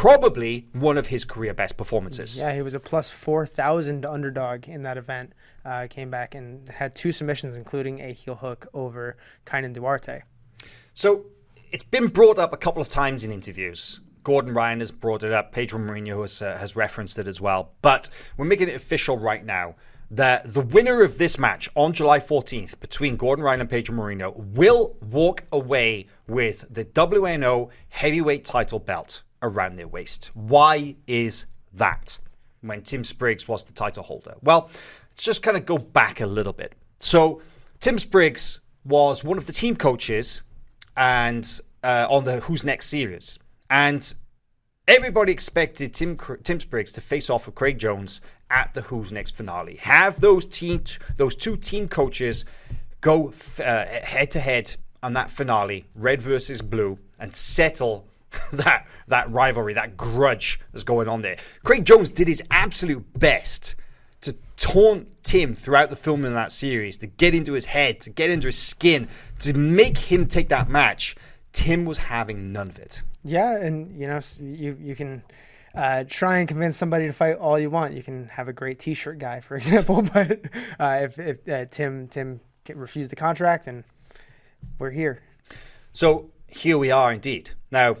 probably one of his career best performances. Yeah, he was a plus 4,000 underdog in that event. Uh, came back and had two submissions, including a heel hook over Kainan Duarte. So it's been brought up a couple of times in interviews. Gordon Ryan has brought it up. Pedro Marinho has, uh, has referenced it as well. But we're making it official right now. that the winner of this match on July 14th between Gordon Ryan and Pedro Marinho will walk away with the WNO heavyweight title belt around their waist. Why is that? When Tim Spriggs was the title holder. Well, let's just kind of go back a little bit. So, Tim Spriggs was one of the team coaches and uh, on the Who's Next series. And everybody expected Tim, Tim Spriggs to face off with Craig Jones at the Who's Next finale. Have those team, those two team coaches go head to head on that finale, red versus blue, and settle [LAUGHS] that that rivalry, that grudge that's going on there. Craig Jones did his absolute best taunt Tim throughout the filming of that series, to get into his head, to get into his skin, to make him take that match. Tim was having none of it. Yeah, and you know, you you can uh, try and convince somebody to fight all you want. You can have a great T-shirt guy, for [LAUGHS] example, but uh, if, if uh, Tim Tim refused the contract, and we're here. So here we are, indeed. Now,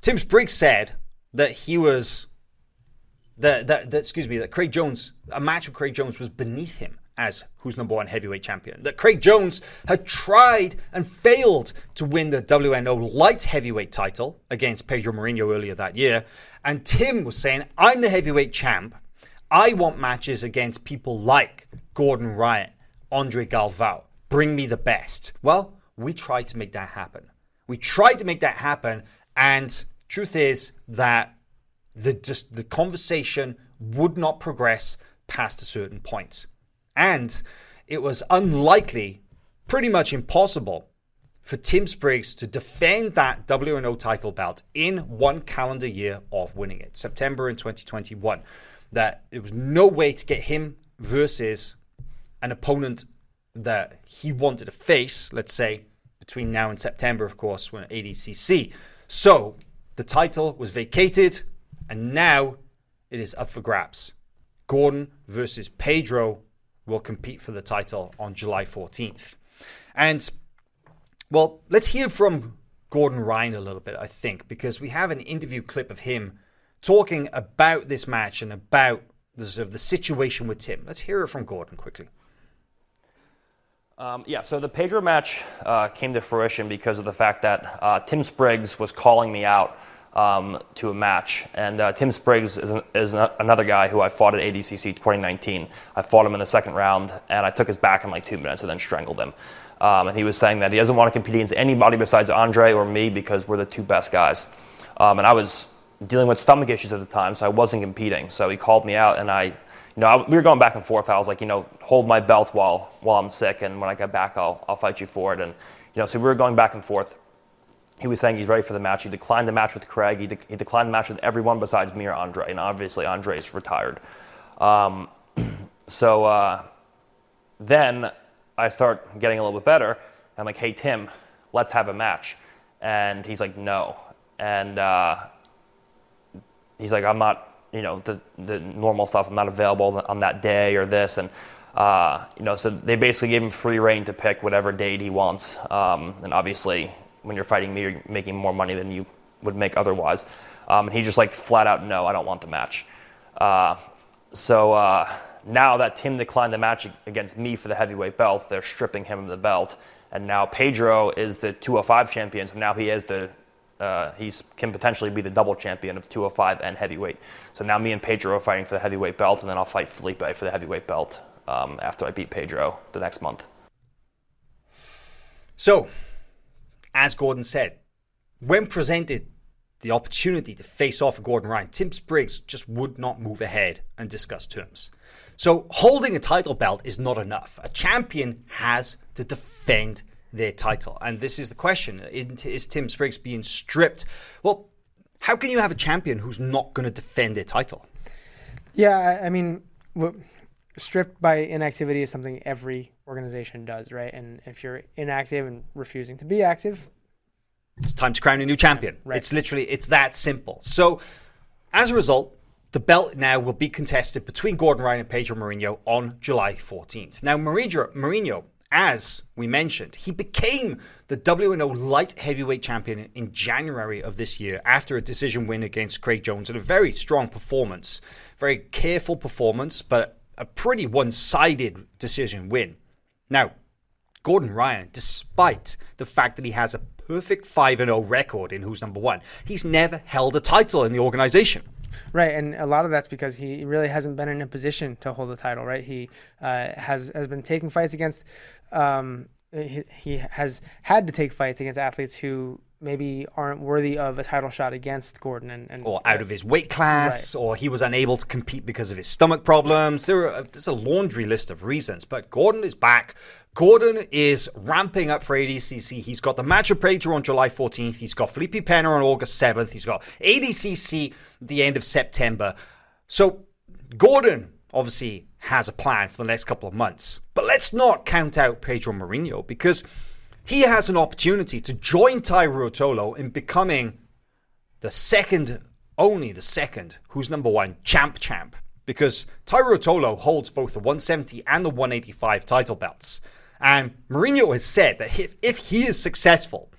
Tim Spriggs said that he was that that, that excuse me that Craig Jones a match with Craig Jones was beneath him as who's number one heavyweight champion. That Craig Jones had tried and failed to win the WNO light heavyweight title against Pedro Marinho earlier that year. And Tim was saying, I'm the heavyweight champ. I want matches against people like Gordon Ryan, Andre Galvao. Bring me the best. Well, we tried to make that happen. We tried to make that happen. And truth is that the just the conversation would not progress past a certain point. And it was unlikely, pretty much impossible, for Tim Spriggs to defend that WNO title belt in one calendar year of winning it, September in 2021. That it was no way to get him versus an opponent that he wanted to face, let's say, between now and September, of course, when ADCC. So the title was vacated, and now it is up for grabs. Gordon versus Pedro will compete for the title on July 14th. And, well, let's hear from Gordon Ryan a little bit, I think, because we have an interview clip of him talking about this match and about the, sort of the situation with Tim. Let's hear it from Gordon quickly. Um, yeah, so the Pedro match uh, came to fruition because of the fact that uh, Tim Spriggs was calling me out um, to a match. And uh, Tim Spriggs is, an, is an, another guy who I fought at ADCC 2019. I fought him in the second round, and I took his back in like two minutes and then strangled him. Um, and he was saying that he doesn't want to compete against anybody besides Andre or me because we're the two best guys. Um, and I was dealing with stomach issues at the time, so I wasn't competing. So he called me out, and I, you know, I, we were going back and forth. I was like, you know, hold my belt while while I'm sick, and when I get back, I'll I'll fight you for it. And you know, so we were going back and forth he was saying he's ready for the match. He declined the match with Craig. He, de- he declined the match with everyone besides me or Andre. And obviously, Andre's retired. Um, [CLEARS THROAT] so uh, then I start getting a little bit better. I'm like, hey, Tim, let's have a match. And he's like, no. And uh, he's like, I'm not, you know, the, the normal stuff. I'm not available on that day or this. And, uh, you know, so they basically gave him free reign to pick whatever date he wants. Um, and obviously, when you're fighting me, you're making more money than you would make otherwise. Um, and he just like flat out, no, I don't want the match. Uh, so uh, now that Tim declined the match against me for the heavyweight belt, they're stripping him of the belt. And now Pedro is the 205 champion, so now he is the uh, he can potentially be the double champion of 205 and heavyweight. So now me and Pedro are fighting for the heavyweight belt, and then I'll fight Felipe for the heavyweight belt um, after I beat Pedro the next month. So as Gordon said, when presented the opportunity to face off Gordon Ryan, Tim Spriggs just would not move ahead and discuss terms. So holding a title belt is not enough. A champion has to defend their title. And this is the question Is Tim Spriggs being stripped? Well, how can you have a champion who's not going to defend their title? Yeah, I mean, stripped by inactivity is something every organization does, right? And if you're inactive and refusing to be active, it's time to crown a new champion. Right. It's literally it's that simple. So as a result, the belt now will be contested between Gordon Ryan and Pedro Marinho on July 14th. Now, Marinho, as we mentioned, he became the WNO light heavyweight champion in January of this year after a decision win against Craig Jones and a very strong performance. Very careful performance, but a pretty one sided decision win. Now, Gordon Ryan, despite the fact that he has a perfect 5 0 record in Who's Number One, he's never held a title in the organization. Right, and a lot of that's because he really hasn't been in a position to hold a title. Right, he uh, has has been taking fights against. Um, he, he has had to take fights against athletes who maybe aren't worthy of a title shot against Gordon and, and or out of his weight class, right. or he was unable to compete because of his stomach problems. There are, there's a laundry list of reasons, but Gordon is back. Gordon is ramping up for ADCC. He's got the match with Pedro on July 14th. He's got Felipe Pena on August 7th. He's got ADCC at the end of September. So Gordon obviously has a plan for the next couple of months. But let's not count out Pedro Marinho because he has an opportunity to join Tye Ruotolo in becoming the second, only the second, who's number one, champ champ. Because Tye Ruotolo holds both the 170 and the 185 title belts. And Marinho has said that if, if he is successful,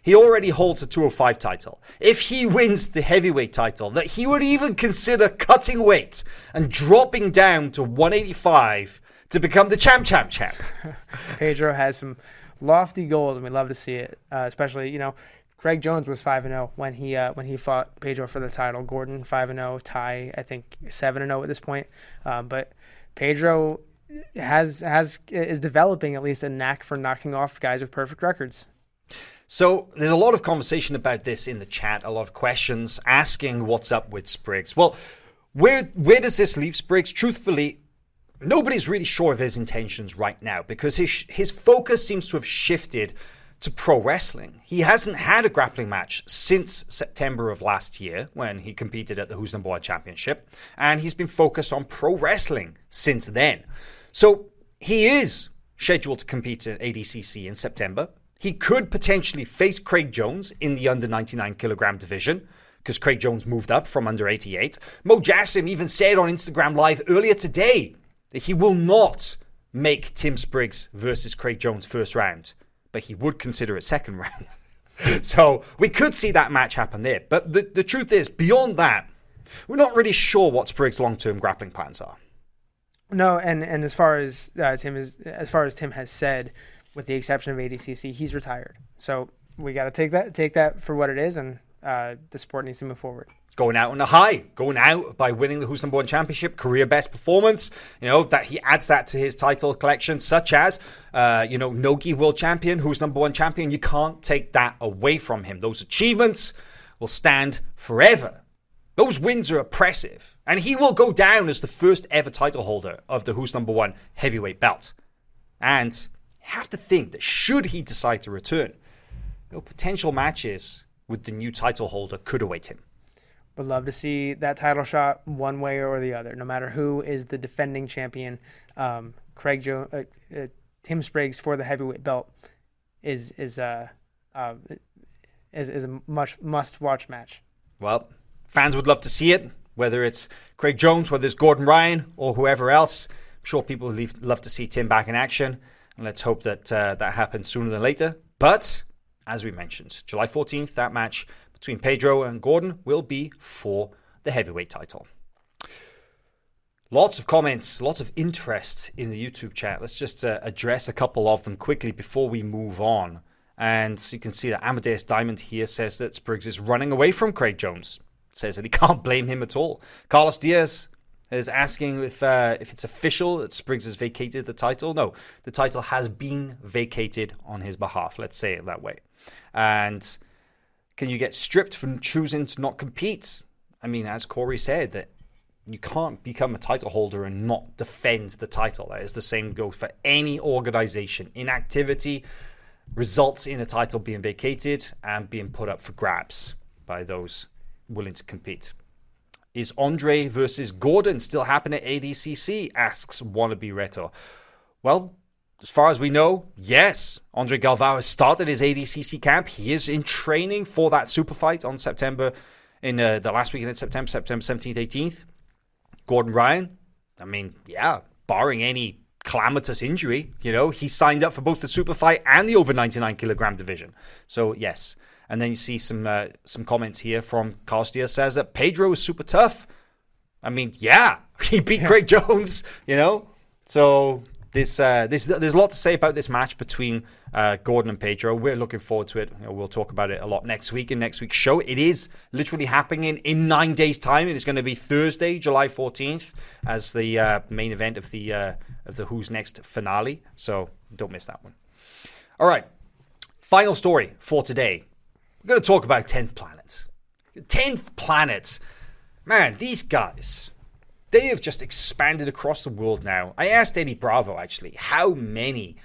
he already holds a 205 title. If he wins the heavyweight title, that he would even consider cutting weight and dropping down to 185 to become the champ, champ, champ. [LAUGHS] Pedro has some lofty goals, and we love to see it. Uh, especially, you know, Craig Jones was five and zero oh when he uh, when he fought Pedro for the title. Gordon five and zero. Tye I think seven and zero at this point. Um, but Pedro has has is developing at least a knack for knocking off guys with perfect records. So there's a lot of conversation about this in the chat. A lot of questions asking what's up with Spriggs. Well, where where does this leave Spriggs? Truthfully, nobody's really sure of his intentions right now because his his focus seems to have shifted to pro wrestling. He hasn't had a grappling match since September of last year when he competed at the Who's Number One Championship, and he's been focused on pro wrestling since then. So he is scheduled to compete at ADCC in September. He could potentially face Craig Jones in the under 99 kilogram division because Craig Jones moved up from under 88. Mo Jassim even said on Instagram Live earlier today he will not make Tim Spriggs versus Craig Jones first round, but he would consider it second [LAUGHS] round. so we could see that match happen there. But the, the truth is, beyond that, we're not really sure what Spriggs' long term grappling plans are. No, and, and as far as uh, Tim is, as far as Tim has said, with the exception of ADCC, he's retired. So we got to take that take that for what it is, and uh, the sport needs to move forward going out on a high, going out by winning the Who's Number One Championship, career best performance. You know that he adds that to his title collection, such as uh, you know Nogi World Champion, Who's Number One Champion. You can't take that away from him. Those achievements will stand forever. Those wins are oppressive, and he will go down as the first ever title holder of the Who's Number One heavyweight belt. And you have to think that should he decide to return, you know, potential matches with the new title holder could await him. Would love to see that title shot one way or the other, no matter who is the defending champion. Um, Craig Joe, uh, uh, Tim Spriggs for the heavyweight belt is is a uh, uh, is is a much must watch match. Well, fans would love to see it, whether it's Craig Jones, whether it's Gordon Ryan, or whoever else. I'm sure people would love to see Tim back in action, and let's hope that uh, that happens sooner than later. But as we mentioned, July 14th, that match between Pedro and Gordon will be for the heavyweight title. Lots of comments, lots of interest in the YouTube chat. Let's just uh, address a couple of them quickly before we move on. And so you can see that Amadeus Diamond here says that Spriggs is running away from Craig Jones. Says that he [LAUGHS] can't blame him at all. Carlos Diaz is asking if uh, if it's official that Spriggs has vacated the title. No, the title has been vacated on his behalf. Let's say it that way. And can you get stripped from choosing to not compete? I mean, as Corey said, that you can't become a title holder and not defend the title. That is the same goes for any organization. Inactivity results in a title being vacated and being put up for grabs by those willing to compete. Is Andre versus Gordon still happening at ADCC? Asks Wannabe Reto. Well, as far as we know, yes, Andre Galvao has started his ADCC camp. He is in training for that super fight on September, in uh, the last weekend in September, September 17th, 18th. Gordon Ryan, I mean, yeah, barring any calamitous injury, you know, he signed up for both the super fight and the over 99 kilogram division. So, yes. And then you see some uh, some comments here from Costia says that Pedro is super tough. I mean, yeah, [LAUGHS] He beat Craig Jones, you know. So this, uh, this, there's a lot to say about this match between uh, Gordon and Pedro. We're looking forward to it. You know, we'll talk about it a lot next week in next week's show. It is literally happening in nine days' time. It is going to be Thursday, July 14th, as the uh, main event of the uh, of the Who's Next finale. So don't miss that one. All right, final story for today. We're going to talk about 10th Planet. 10th Planet. Man, these guys they have just expanded across the world now. I asked Eddie Bravo actually how many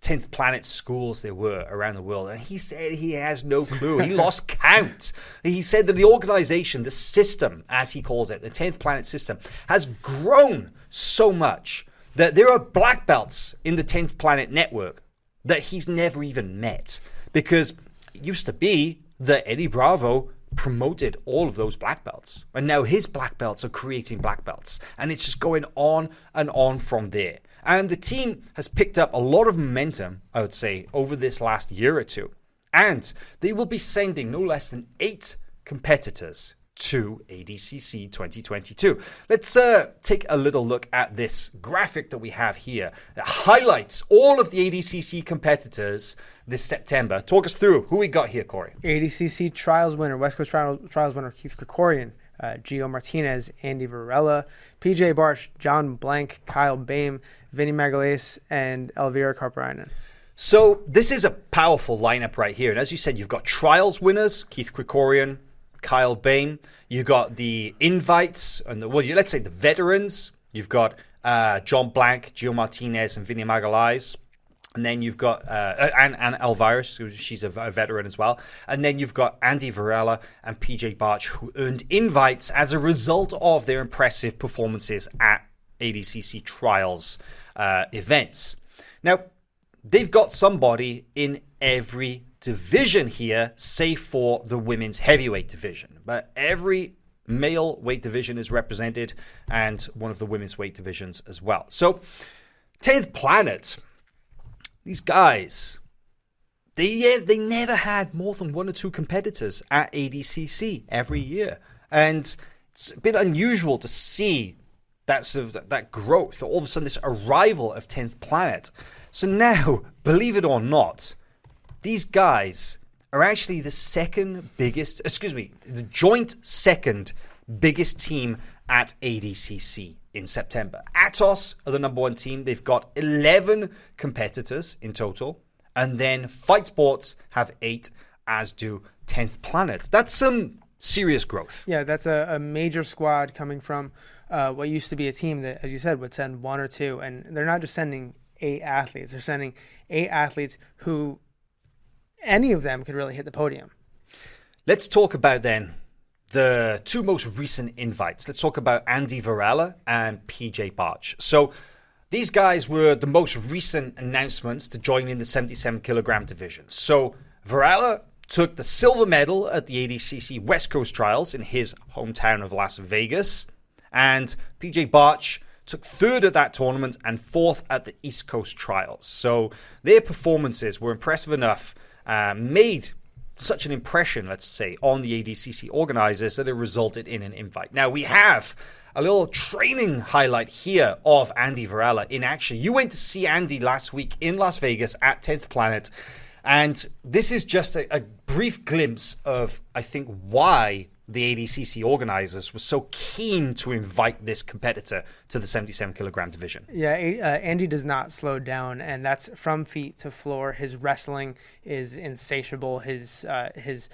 10th planet schools there were around the world, and he said he has no clue. He [LAUGHS] lost count. He said that the organization, the system, as he calls it, the 10th planet system, has grown so much that there are black belts in the 10th planet network that he's never even met. Because it used to be that Eddie Bravo promoted all of those black belts. And now his black belts are creating black belts. And it's just going on and on from there. And the team has picked up a lot of momentum, I would say, over this last year or two. And they will be sending no less than eight competitors to ADCC 2022. Let's uh, take a little look at this graphic that we have here that highlights all of the ADCC competitors this September. Talk us through who we got here, Corey. ADCC Trials winner, West Coast Trials, trials winner Keith Krikorian, uh, Gio Martinez, Andy Varela, PJ Barch, John Blank, Kyle Boehm, Vinny Magalhaes, and Elvira Karppinen. So this is a powerful lineup right here. And as you said, you've got trials winners, Keith Krikorian, Kyle Boehm. You got the invites and the well, you, let's say the veterans. You've got uh, John Blank, Gio Martinez, and Vinny Magalhaes. And then you've got uh, and, and Elvira, she's a, a, veteran as well. And then you've got Andy Varela and PJ Barch, who earned invites as a result of their impressive performances at ADCC Trials uh, events. Now, they've got somebody in every division here, save for the women's heavyweight division. But every male weight division is represented and one of the women's weight divisions as well. So, 10th Planet, these guys, they, they never had more than one or two competitors at ADCC every year. And it's a bit unusual to see that sort of that growth, all of a sudden this arrival of 10th Planet. So now, [LAUGHS] believe it or not, these guys are actually the second biggest, excuse me, the joint second biggest team at ADCC in September. Atos are the number one team. They've got 11 competitors in total. And then Fight Sports have eight, as do 10th Planet. That's some serious growth. Yeah, that's a, a major squad coming from uh, what used to be a team that, as you said, would send one or two. And they're not just sending eight athletes, they're sending eight athletes who any of them could really hit the podium. Let's talk about then the two most recent invites. Let's talk about Andy Varela and PJ Barch. So these guys were the most recent announcements to join in the 77 kilogram division. So Varela took the silver medal at the ADCC West Coast Trials in his hometown of Las Vegas, and PJ Barch took third at that tournament and fourth at the East Coast Trials. So their performances were impressive enough uh, made such an impression, let's say, on the ADCC organizers that it resulted in an invite. Now, we have a little training highlight here of Andy Varela in action. You went to see Andy last week in Las Vegas at 10th Planet. And this is just a, a brief glimpse of, I think, why the ADCC organizers were so keen to invite this competitor to the 77 kilogram division. Yeah, uh, Andy does not slow down, and that's from feet to floor. His wrestling is insatiable. His uh, his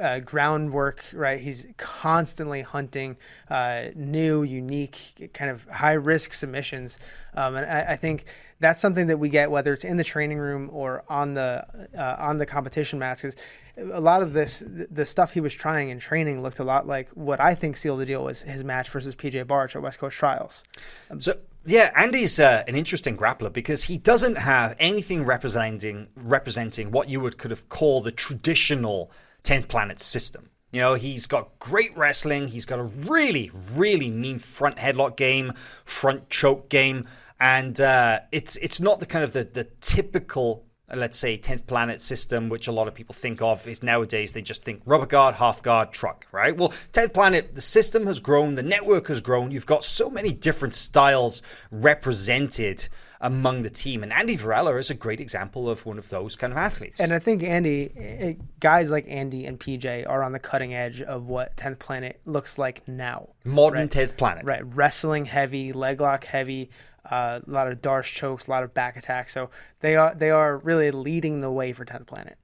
uh, groundwork, right? He's constantly hunting uh, new, unique, kind of high risk submissions, um, and I, I, think that's something that we get whether it's in the training room or on the uh, on the competition mats. Because a lot of this, the stuff he was trying in training looked a lot like what I think sealed the deal was his match versus PJ Barch at West Coast Trials. Um, so yeah, Andy's uh, an interesting grappler because he doesn't have anything representing representing what you would could have called the traditional 10th planet system. You know, he's got great wrestling. He's got a really, really mean front headlock game, front choke game, and uh, it's it's not the kind of the, the typical let's say 10th planet system which a lot of people think of is nowadays they just think rubber guard half guard truck right? Well 10th planet the system has grown the network has grown. You've got so many different styles represented among the team. And andy varela is a great example of one of those kind of athletes. And I think Andy, eh, guys like Andy and PJ are on the cutting edge of what 10th Planet looks like now. modern right. 10th planet. Right, wrestling heavy, leg lock heavy, uh, a lot of darce chokes, a lot of back attacks. So they are they are really leading the way for 10th Planet.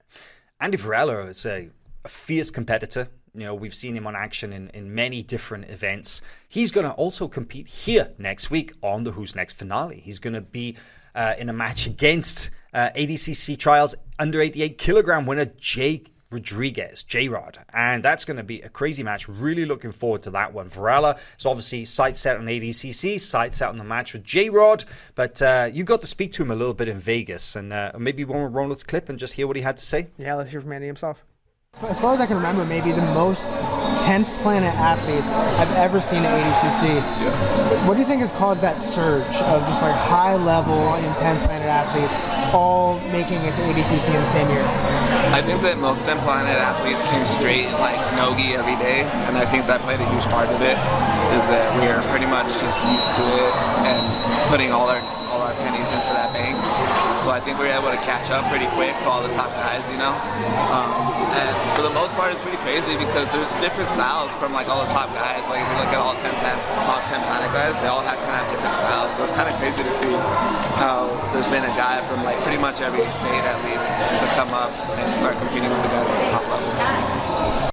Andy Varela is a, a fierce competitor. You know, we've seen him on action in, in many different events. He's going to also compete here next week on the Who's Next finale. He's going to be uh, in a match against uh, ADCC Trials under 88 kilogram winner Jake Rodriguez, J Rod. And that's going to be a crazy match. Really looking forward to that one. Varela is obviously sight set on ADCC, sight set on the match with J Rod. But uh, you got to speak to him a little bit in Vegas and uh, maybe one with Ronald's clip and just hear what he had to say. Yeah, let's hear from Andy himself. As far as I can remember, maybe the most 10th planet athletes I've ever seen at ADCC. What do you think has caused that surge of just like high level and 10th planet athletes all making it to ADCC in the same year? I think that most 10 planet athletes came straight like nogi every day, and I think that played a huge part of it. Is that we are pretty much just used to it and putting all our all our pennies into that bank. So I think we were able to catch up pretty quick to all the top guys, you know. Um, and for the most part, it's pretty crazy because there's different styles from like all the top guys. Like if you look at all 10, 10 top 10 planet guys, they all have kind of different styles. So it's kind of crazy to see how there's been a guy from like pretty much every state at least to come up and start competing with the guys at the top level.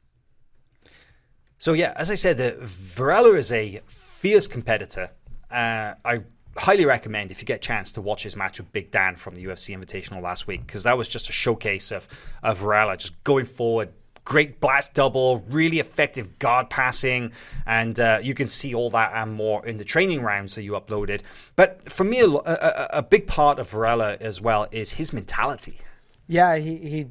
So yeah, as I said, the Varela is a fierce competitor. Uh, I highly recommend if you get a chance to watch his match with Big Dan from the UFC Invitational last week because that was just a showcase of of Varela just going forward. Great blast double, really effective guard passing, and uh, you can see all that and more in the training rounds that you uploaded. But for me, a, a, a big part of Varela as well is his mentality. Yeah, he, he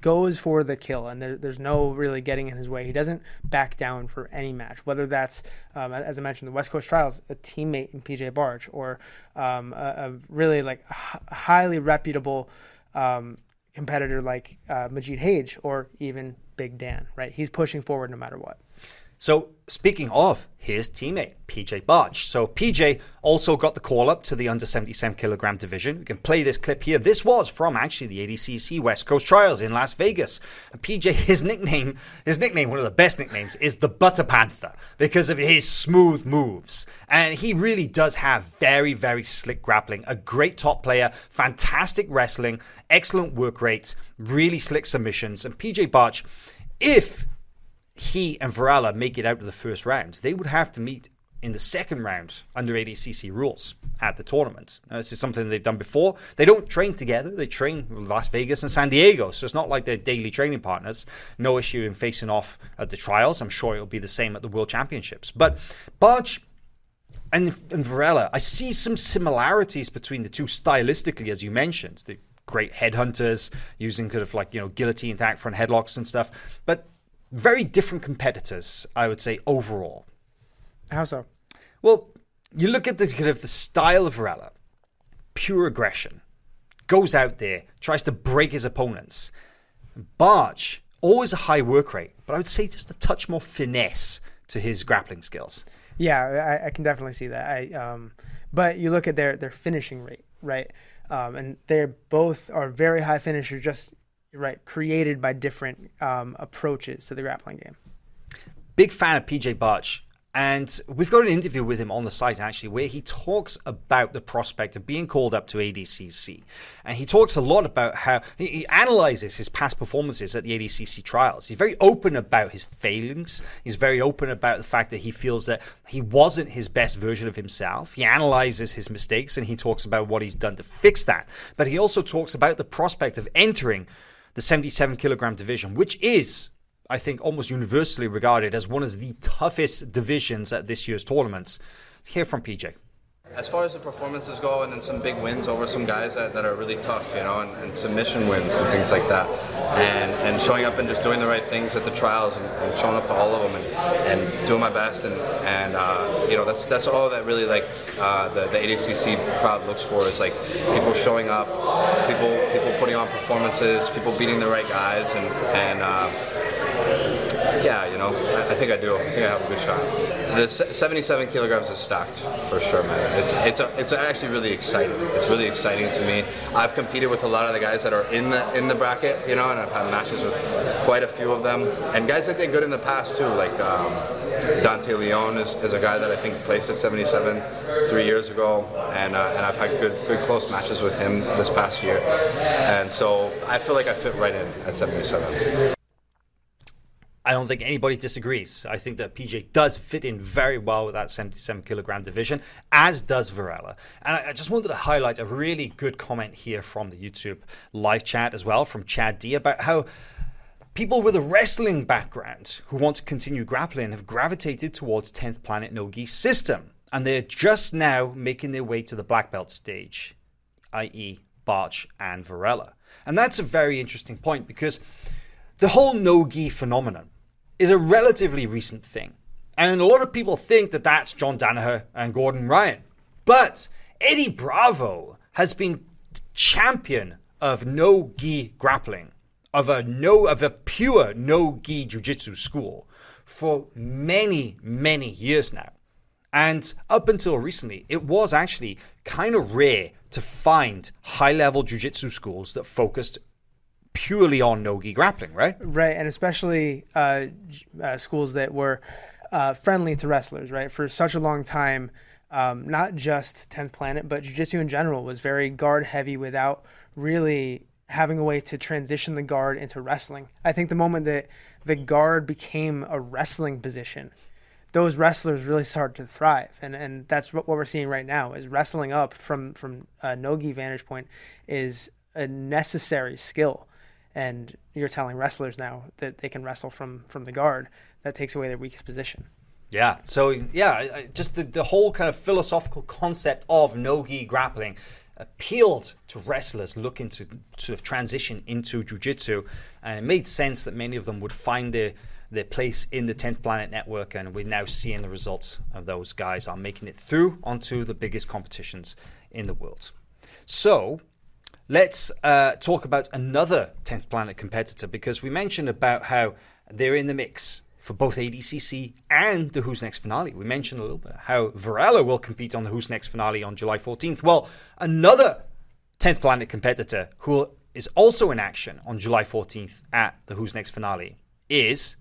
goes for the kill, and there, there's no really getting in his way. He doesn't back down for any match, whether that's, um, as I mentioned, the West Coast Trials, a teammate in PJ Barch, or um, a, a, really like highly reputable um, competitor like uh, Magid Hage, or even Big Dan. Right, he's pushing forward no matter what. So, speaking of his teammate, PJ Barch. So, PJ also got the call up to the under 77 kilogram division. We can play this clip here. This was from actually the ADCC West Coast Trials in Las Vegas. And PJ, [LAUGHS] his nickname, his nickname, one of the best nicknames, is the Butter Panther because of his smooth moves. And he really does have very, very slick grappling, a great top player, fantastic wrestling, excellent work rate, really slick submissions. And PJ Barch, if he and Varela make it out to the first round, they would have to meet in the second round under ADCC rules at the tournament. Now, this is something they've done before. They don't train together. They train in Las Vegas and San Diego, so it's not like they're daily training partners. No issue in facing off at the trials. I'm sure it'll be the same at the World Championships. But Barch and, and Varela, I see some similarities between the two stylistically, as you mentioned. The great headhunters using kind of like, you know, guillotine attack front headlocks and stuff. But very different competitors, I would say, overall. How so? Well, you look at the kind of the style of Varela, pure aggression, goes out there, tries to break his opponents. Barch, always a high work rate, but I would say just a touch more finesse to his grappling skills. Yeah, I, I can definitely see that. I, um, but you look at their their finishing rate, right? Um, and they both are very high finishers, just right, created by different um, approaches to the grappling game. Big fan of PJ Barch. And we've got an interview with him on the site actually, where he talks about the prospect of being called up to ADCC. And he talks a lot about how he, he analyzes his past performances at the ADCC trials. He's very open about his failings. He's very open about the fact that he feels that he wasn't his best version of himself. He analyzes his mistakes and he talks about what he's done to fix that. But he also talks about the prospect of entering the 77 kilogram division, which is I think, almost universally regarded as one of the toughest divisions at this year's tournaments. Let's hear from PJ. As far as the performances go, and then some big wins over some guys that, that are really tough, you know, and, and submission wins and things like that, and and showing up and just doing the right things at the trials and, and showing up to all of them and, and doing my best and and uh, you know that's that's all that really like uh, the the ADCC crowd looks for is like people showing up, people people putting on performances, people beating the right guys, and and. Uh, yeah, you know, I, I, think I do. I think I have a good shot. The 77 kilograms is stacked for sure, man. It's it's a, it's actually really exciting. It's really exciting to me. I've competed with a lot of the guys that are in the in the bracket, you know, and I've had matches with quite a few of them, and guys that did good in the past too, like. Um, Dante Leon is, is, a guy that I think placed at 77 three years ago, and uh, and I've had good good close matches with him this past year, and so I feel like I fit right in at 77. I don't think anybody disagrees. I think that PJ does fit in very well with that 77 kilogram division, as does Varela. And I just wanted to highlight a really good comment here from the YouTube live chat as well from Chad D about how people with a wrestling background who want to continue grappling have gravitated towards 10th Planet Nogi system. And they're just now making their way to the black belt stage, i.e., Barch and Varela. And that's a very interesting point because the whole no gi phenomenon is a relatively recent thing. And a lot of people think that that's John Danaher and Gordon Ryan. But Eddie Bravo has been champion of no gi grappling, of a no of a pure no gi jiu-jitsu school for many, many years now. And up until recently, it was actually kind of rare to find high level jiu jitsu schools that focused purely on nogi grappling, right? Right, and especially uh, uh, schools that were uh, friendly to wrestlers, right? For such a long time, um, not just 10th Planet, but jiu-jitsu in general was very guard heavy without really having a way to transition the guard into wrestling. I think the moment that the guard became a wrestling position, those wrestlers really started to thrive, and and that's what, what we're seeing right now is wrestling up from from a nogi vantage point is a necessary skill and you're telling wrestlers now that they can wrestle from from the guard that takes away their weakest position. Yeah. So yeah just the, the whole kind of philosophical concept of no-gi grappling appealed to wrestlers looking to sort of transition into jiu-jitsu and it made sense that many of them would find their their place in the 10th planet network and we're now seeing the results of those guys are making it through onto the biggest competitions in the world. So Let's uh, talk about another 10th Planet competitor because we mentioned about how they're in the mix for both ADCC and the Who's Next finale. We mentioned a little bit how Varela will compete on the Who's Next finale on July 14th. Well, another 10th Planet competitor who is also in action on July 14th at the Who's Next finale is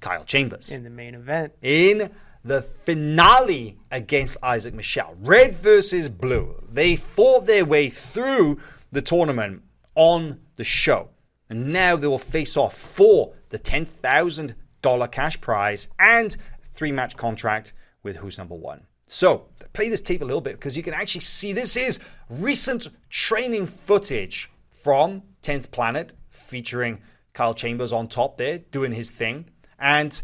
Kyle Chambers. In the main event. In the finale against Isaac Michelle. Red versus blue. They fought their way through the tournament on the show. And now they will face off for the $10,000 cash prize and three match contract with Who's Number One. So, play this tape a little bit because you can actually see this is recent training footage from 10th Planet featuring Kyle Chambers on top there doing his thing. And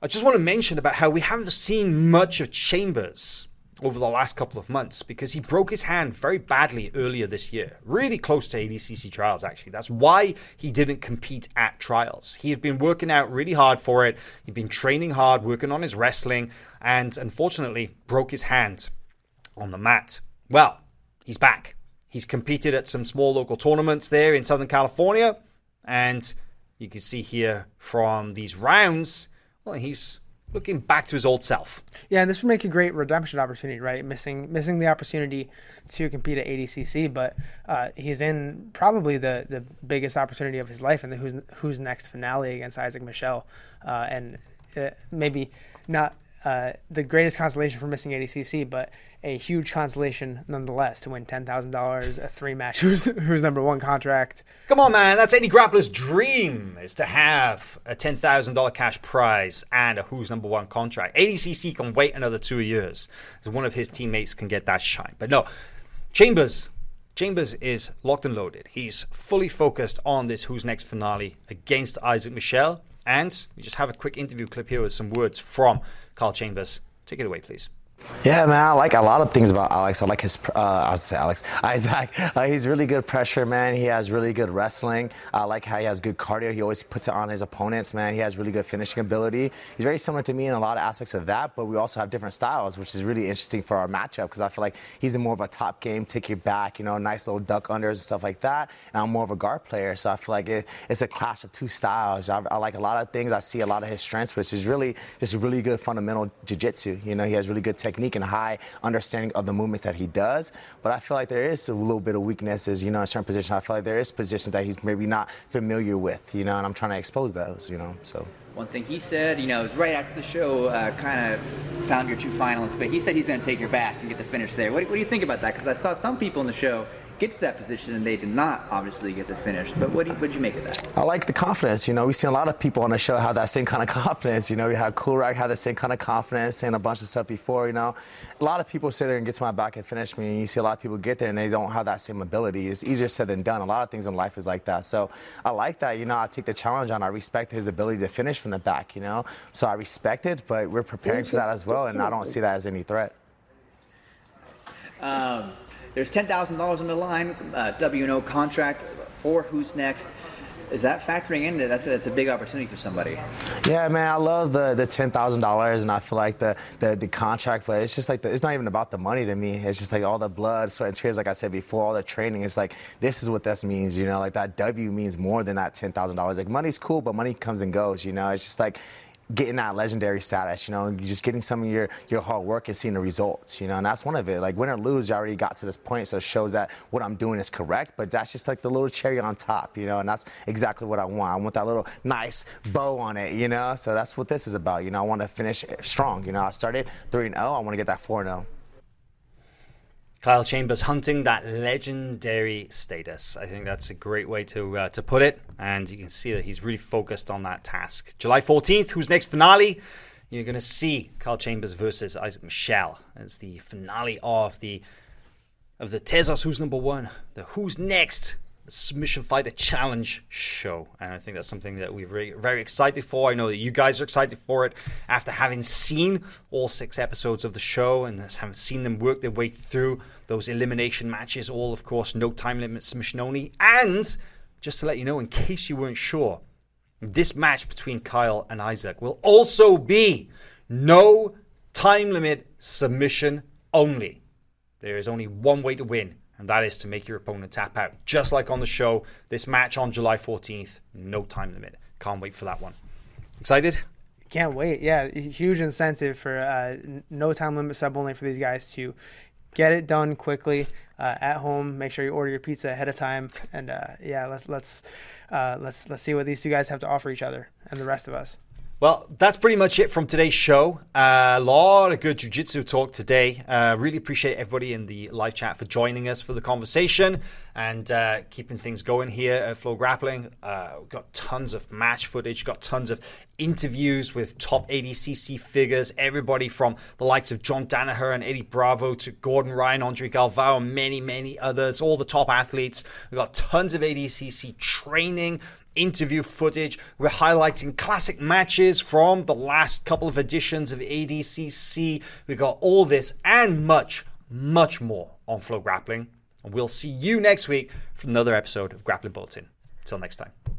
I just want to mention about how we haven't seen much of Chambers over the last couple of months because he broke his hand very badly earlier this year, really close to ADCC trials, actually. That's why he didn't compete at trials. He had been working out really hard for it, he'd been training hard, working on his wrestling, and unfortunately broke his hand on the mat. Well, he's back. He's competed at some small local tournaments there in Southern California, and you can see here from these rounds, well, he's looking back to his old self. Yeah, and this would make a great redemption opportunity, right? Missing missing the opportunity to compete at ADCC, but uh, he's in probably the the biggest opportunity of his life in the who's who's next finale against Isaac Michelle, uh, and uh, maybe not uh, the greatest consolation for missing ADCC, but a huge consolation nonetheless to win ten thousand dollars, a three match [LAUGHS] who's who's number one contract. Come on, man, that's any grappler's dream is to have a ten thousand dollar cash prize and a who's number one contract. ADCC can wait another two years, so one of his teammates can get that shine. But no, Chambers. Chambers is locked and loaded. He's fully focused on this Who's Next finale against Isaac Michel. And we just have a quick interview clip here with some words from Kyle Chambers. Take it away, please. Yeah, man, I like a lot of things about Alex. I like his, uh, I was say Alex, [LAUGHS] Isaac. Uh, he's really good pressure, man. He has really good wrestling. I like how he has good cardio. He always puts it on his opponents, man. He has really good finishing ability. He's very similar to me in a lot of aspects of that, but we also have different styles, which is really interesting for our matchup because I feel like he's more of a top game, take your back, you know, nice little duck unders and stuff like that. And I'm more of a guard player, so I feel like it, it's a clash of two styles. I, I like a lot of things. I see a lot of his strengths, which is really just really good fundamental jiu-jitsu. You know, he has really good technique and high understanding of the movements that he does. But I feel like there is a little bit of weaknesses, you know, in certain positions. I feel like there is positions that he's maybe not familiar with, you know, and I'm trying to expose those, you know. So. One thing he said, you know, it was right after the show, uh, kind of found your two finalists, but he said he's going to take your back and get the finish there. What, what do you think about that? Because I saw some people in the show get to that position and they did not obviously get the finish. But what do you, make of that? I like the confidence. You know, we've seen a lot of people on the show have that same kind of [LAUGHS] confidence. You know, we had Kulrak have the same kind of confidence, saying a bunch of stuff before. You know, a lot of people sit there and get to my back and finish me, and you see a lot of people get there and they don't have that same ability. It's easier said than done. A lot of things in life is like that. So I like that. You know, I take the challenge on. I respect his ability to finish from the back. You know, so I respect it, but we're preparing for that as well, and I don't see that as any threat. [LAUGHS] Um, there's $10,000 on the line, uh, WNO contract for Who's Next. Is that factoring in? That's a, that's a big opportunity for somebody. Yeah, man, I love the the ten thousand dollars, and I feel like the, the the contract, but it's just like the, it's not even about the money to me. It's just like all the blood, sweat, and tears. Like I said before, all the training. It's like this is what this means. You know, like that W means more than that ten thousand dollars. Like money's cool, but money comes and goes. You know, it's just like getting that legendary status, you know, just getting some of your, your hard work and seeing the results, you know, and that's one of it. Like win or lose, you already got to this point, so it shows that what I'm doing is correct, but that's just like the little cherry on top, you know, and that's exactly what I want. I want that little nice bow on it, you know, so that's what this is about, you know, I want to finish strong, you know, I started 3 0, I want to get that 4 0. Kyle Chambers hunting that legendary status. I think that's a great way to uh, to put it, and you can see that he's really focused on that task. July 14th, who's next finale? You're going to see Kyle Chambers versus Isaac Michelle as the finale of the of the Tezos Who's Number One, the Who's Next Submission Fighter Challenge show. And I think that's something that we're very, very excited for. I know that you guys are excited for it after having seen all six episodes of the show and having seen them work their way through those elimination matches. All, of course, no time limit submission only. And just to let you know, in case you weren't sure, this match between Kyle and Isaac will also be no time limit submission only. There is only one way to win and that is to make your opponent tap out. Just like on the show, this match on July 14th, no time limit. Can't wait for that one. Excited? Can't wait. Yeah, huge incentive for uh, no time limit sub only for these guys to get it done quickly uh, at home. Make sure you order your pizza ahead of time, and uh, yeah, let's let's uh, let's let's see what these two guys have to offer each other and the rest of us. Well, that's pretty much it from today's show. Uh, a lot of good jiu-jitsu talk today. Uh, really appreciate everybody in the live chat for joining us for the conversation and uh, keeping things going here at FloGrappling. Uh, we've got tons of match footage, got tons of interviews with top ADCC figures, everybody from the likes of John Danaher and Eddie Bravo to Gordon Ryan, Andre Galvao, and many, many others, all the top athletes. We've got tons of ADCC training, interview footage. We're highlighting classic matches from the last couple of editions of ADCC. We got all this and much, much more on FloGrappling. And we'll see you next week for another episode of Grappling Bulletin. Until next time.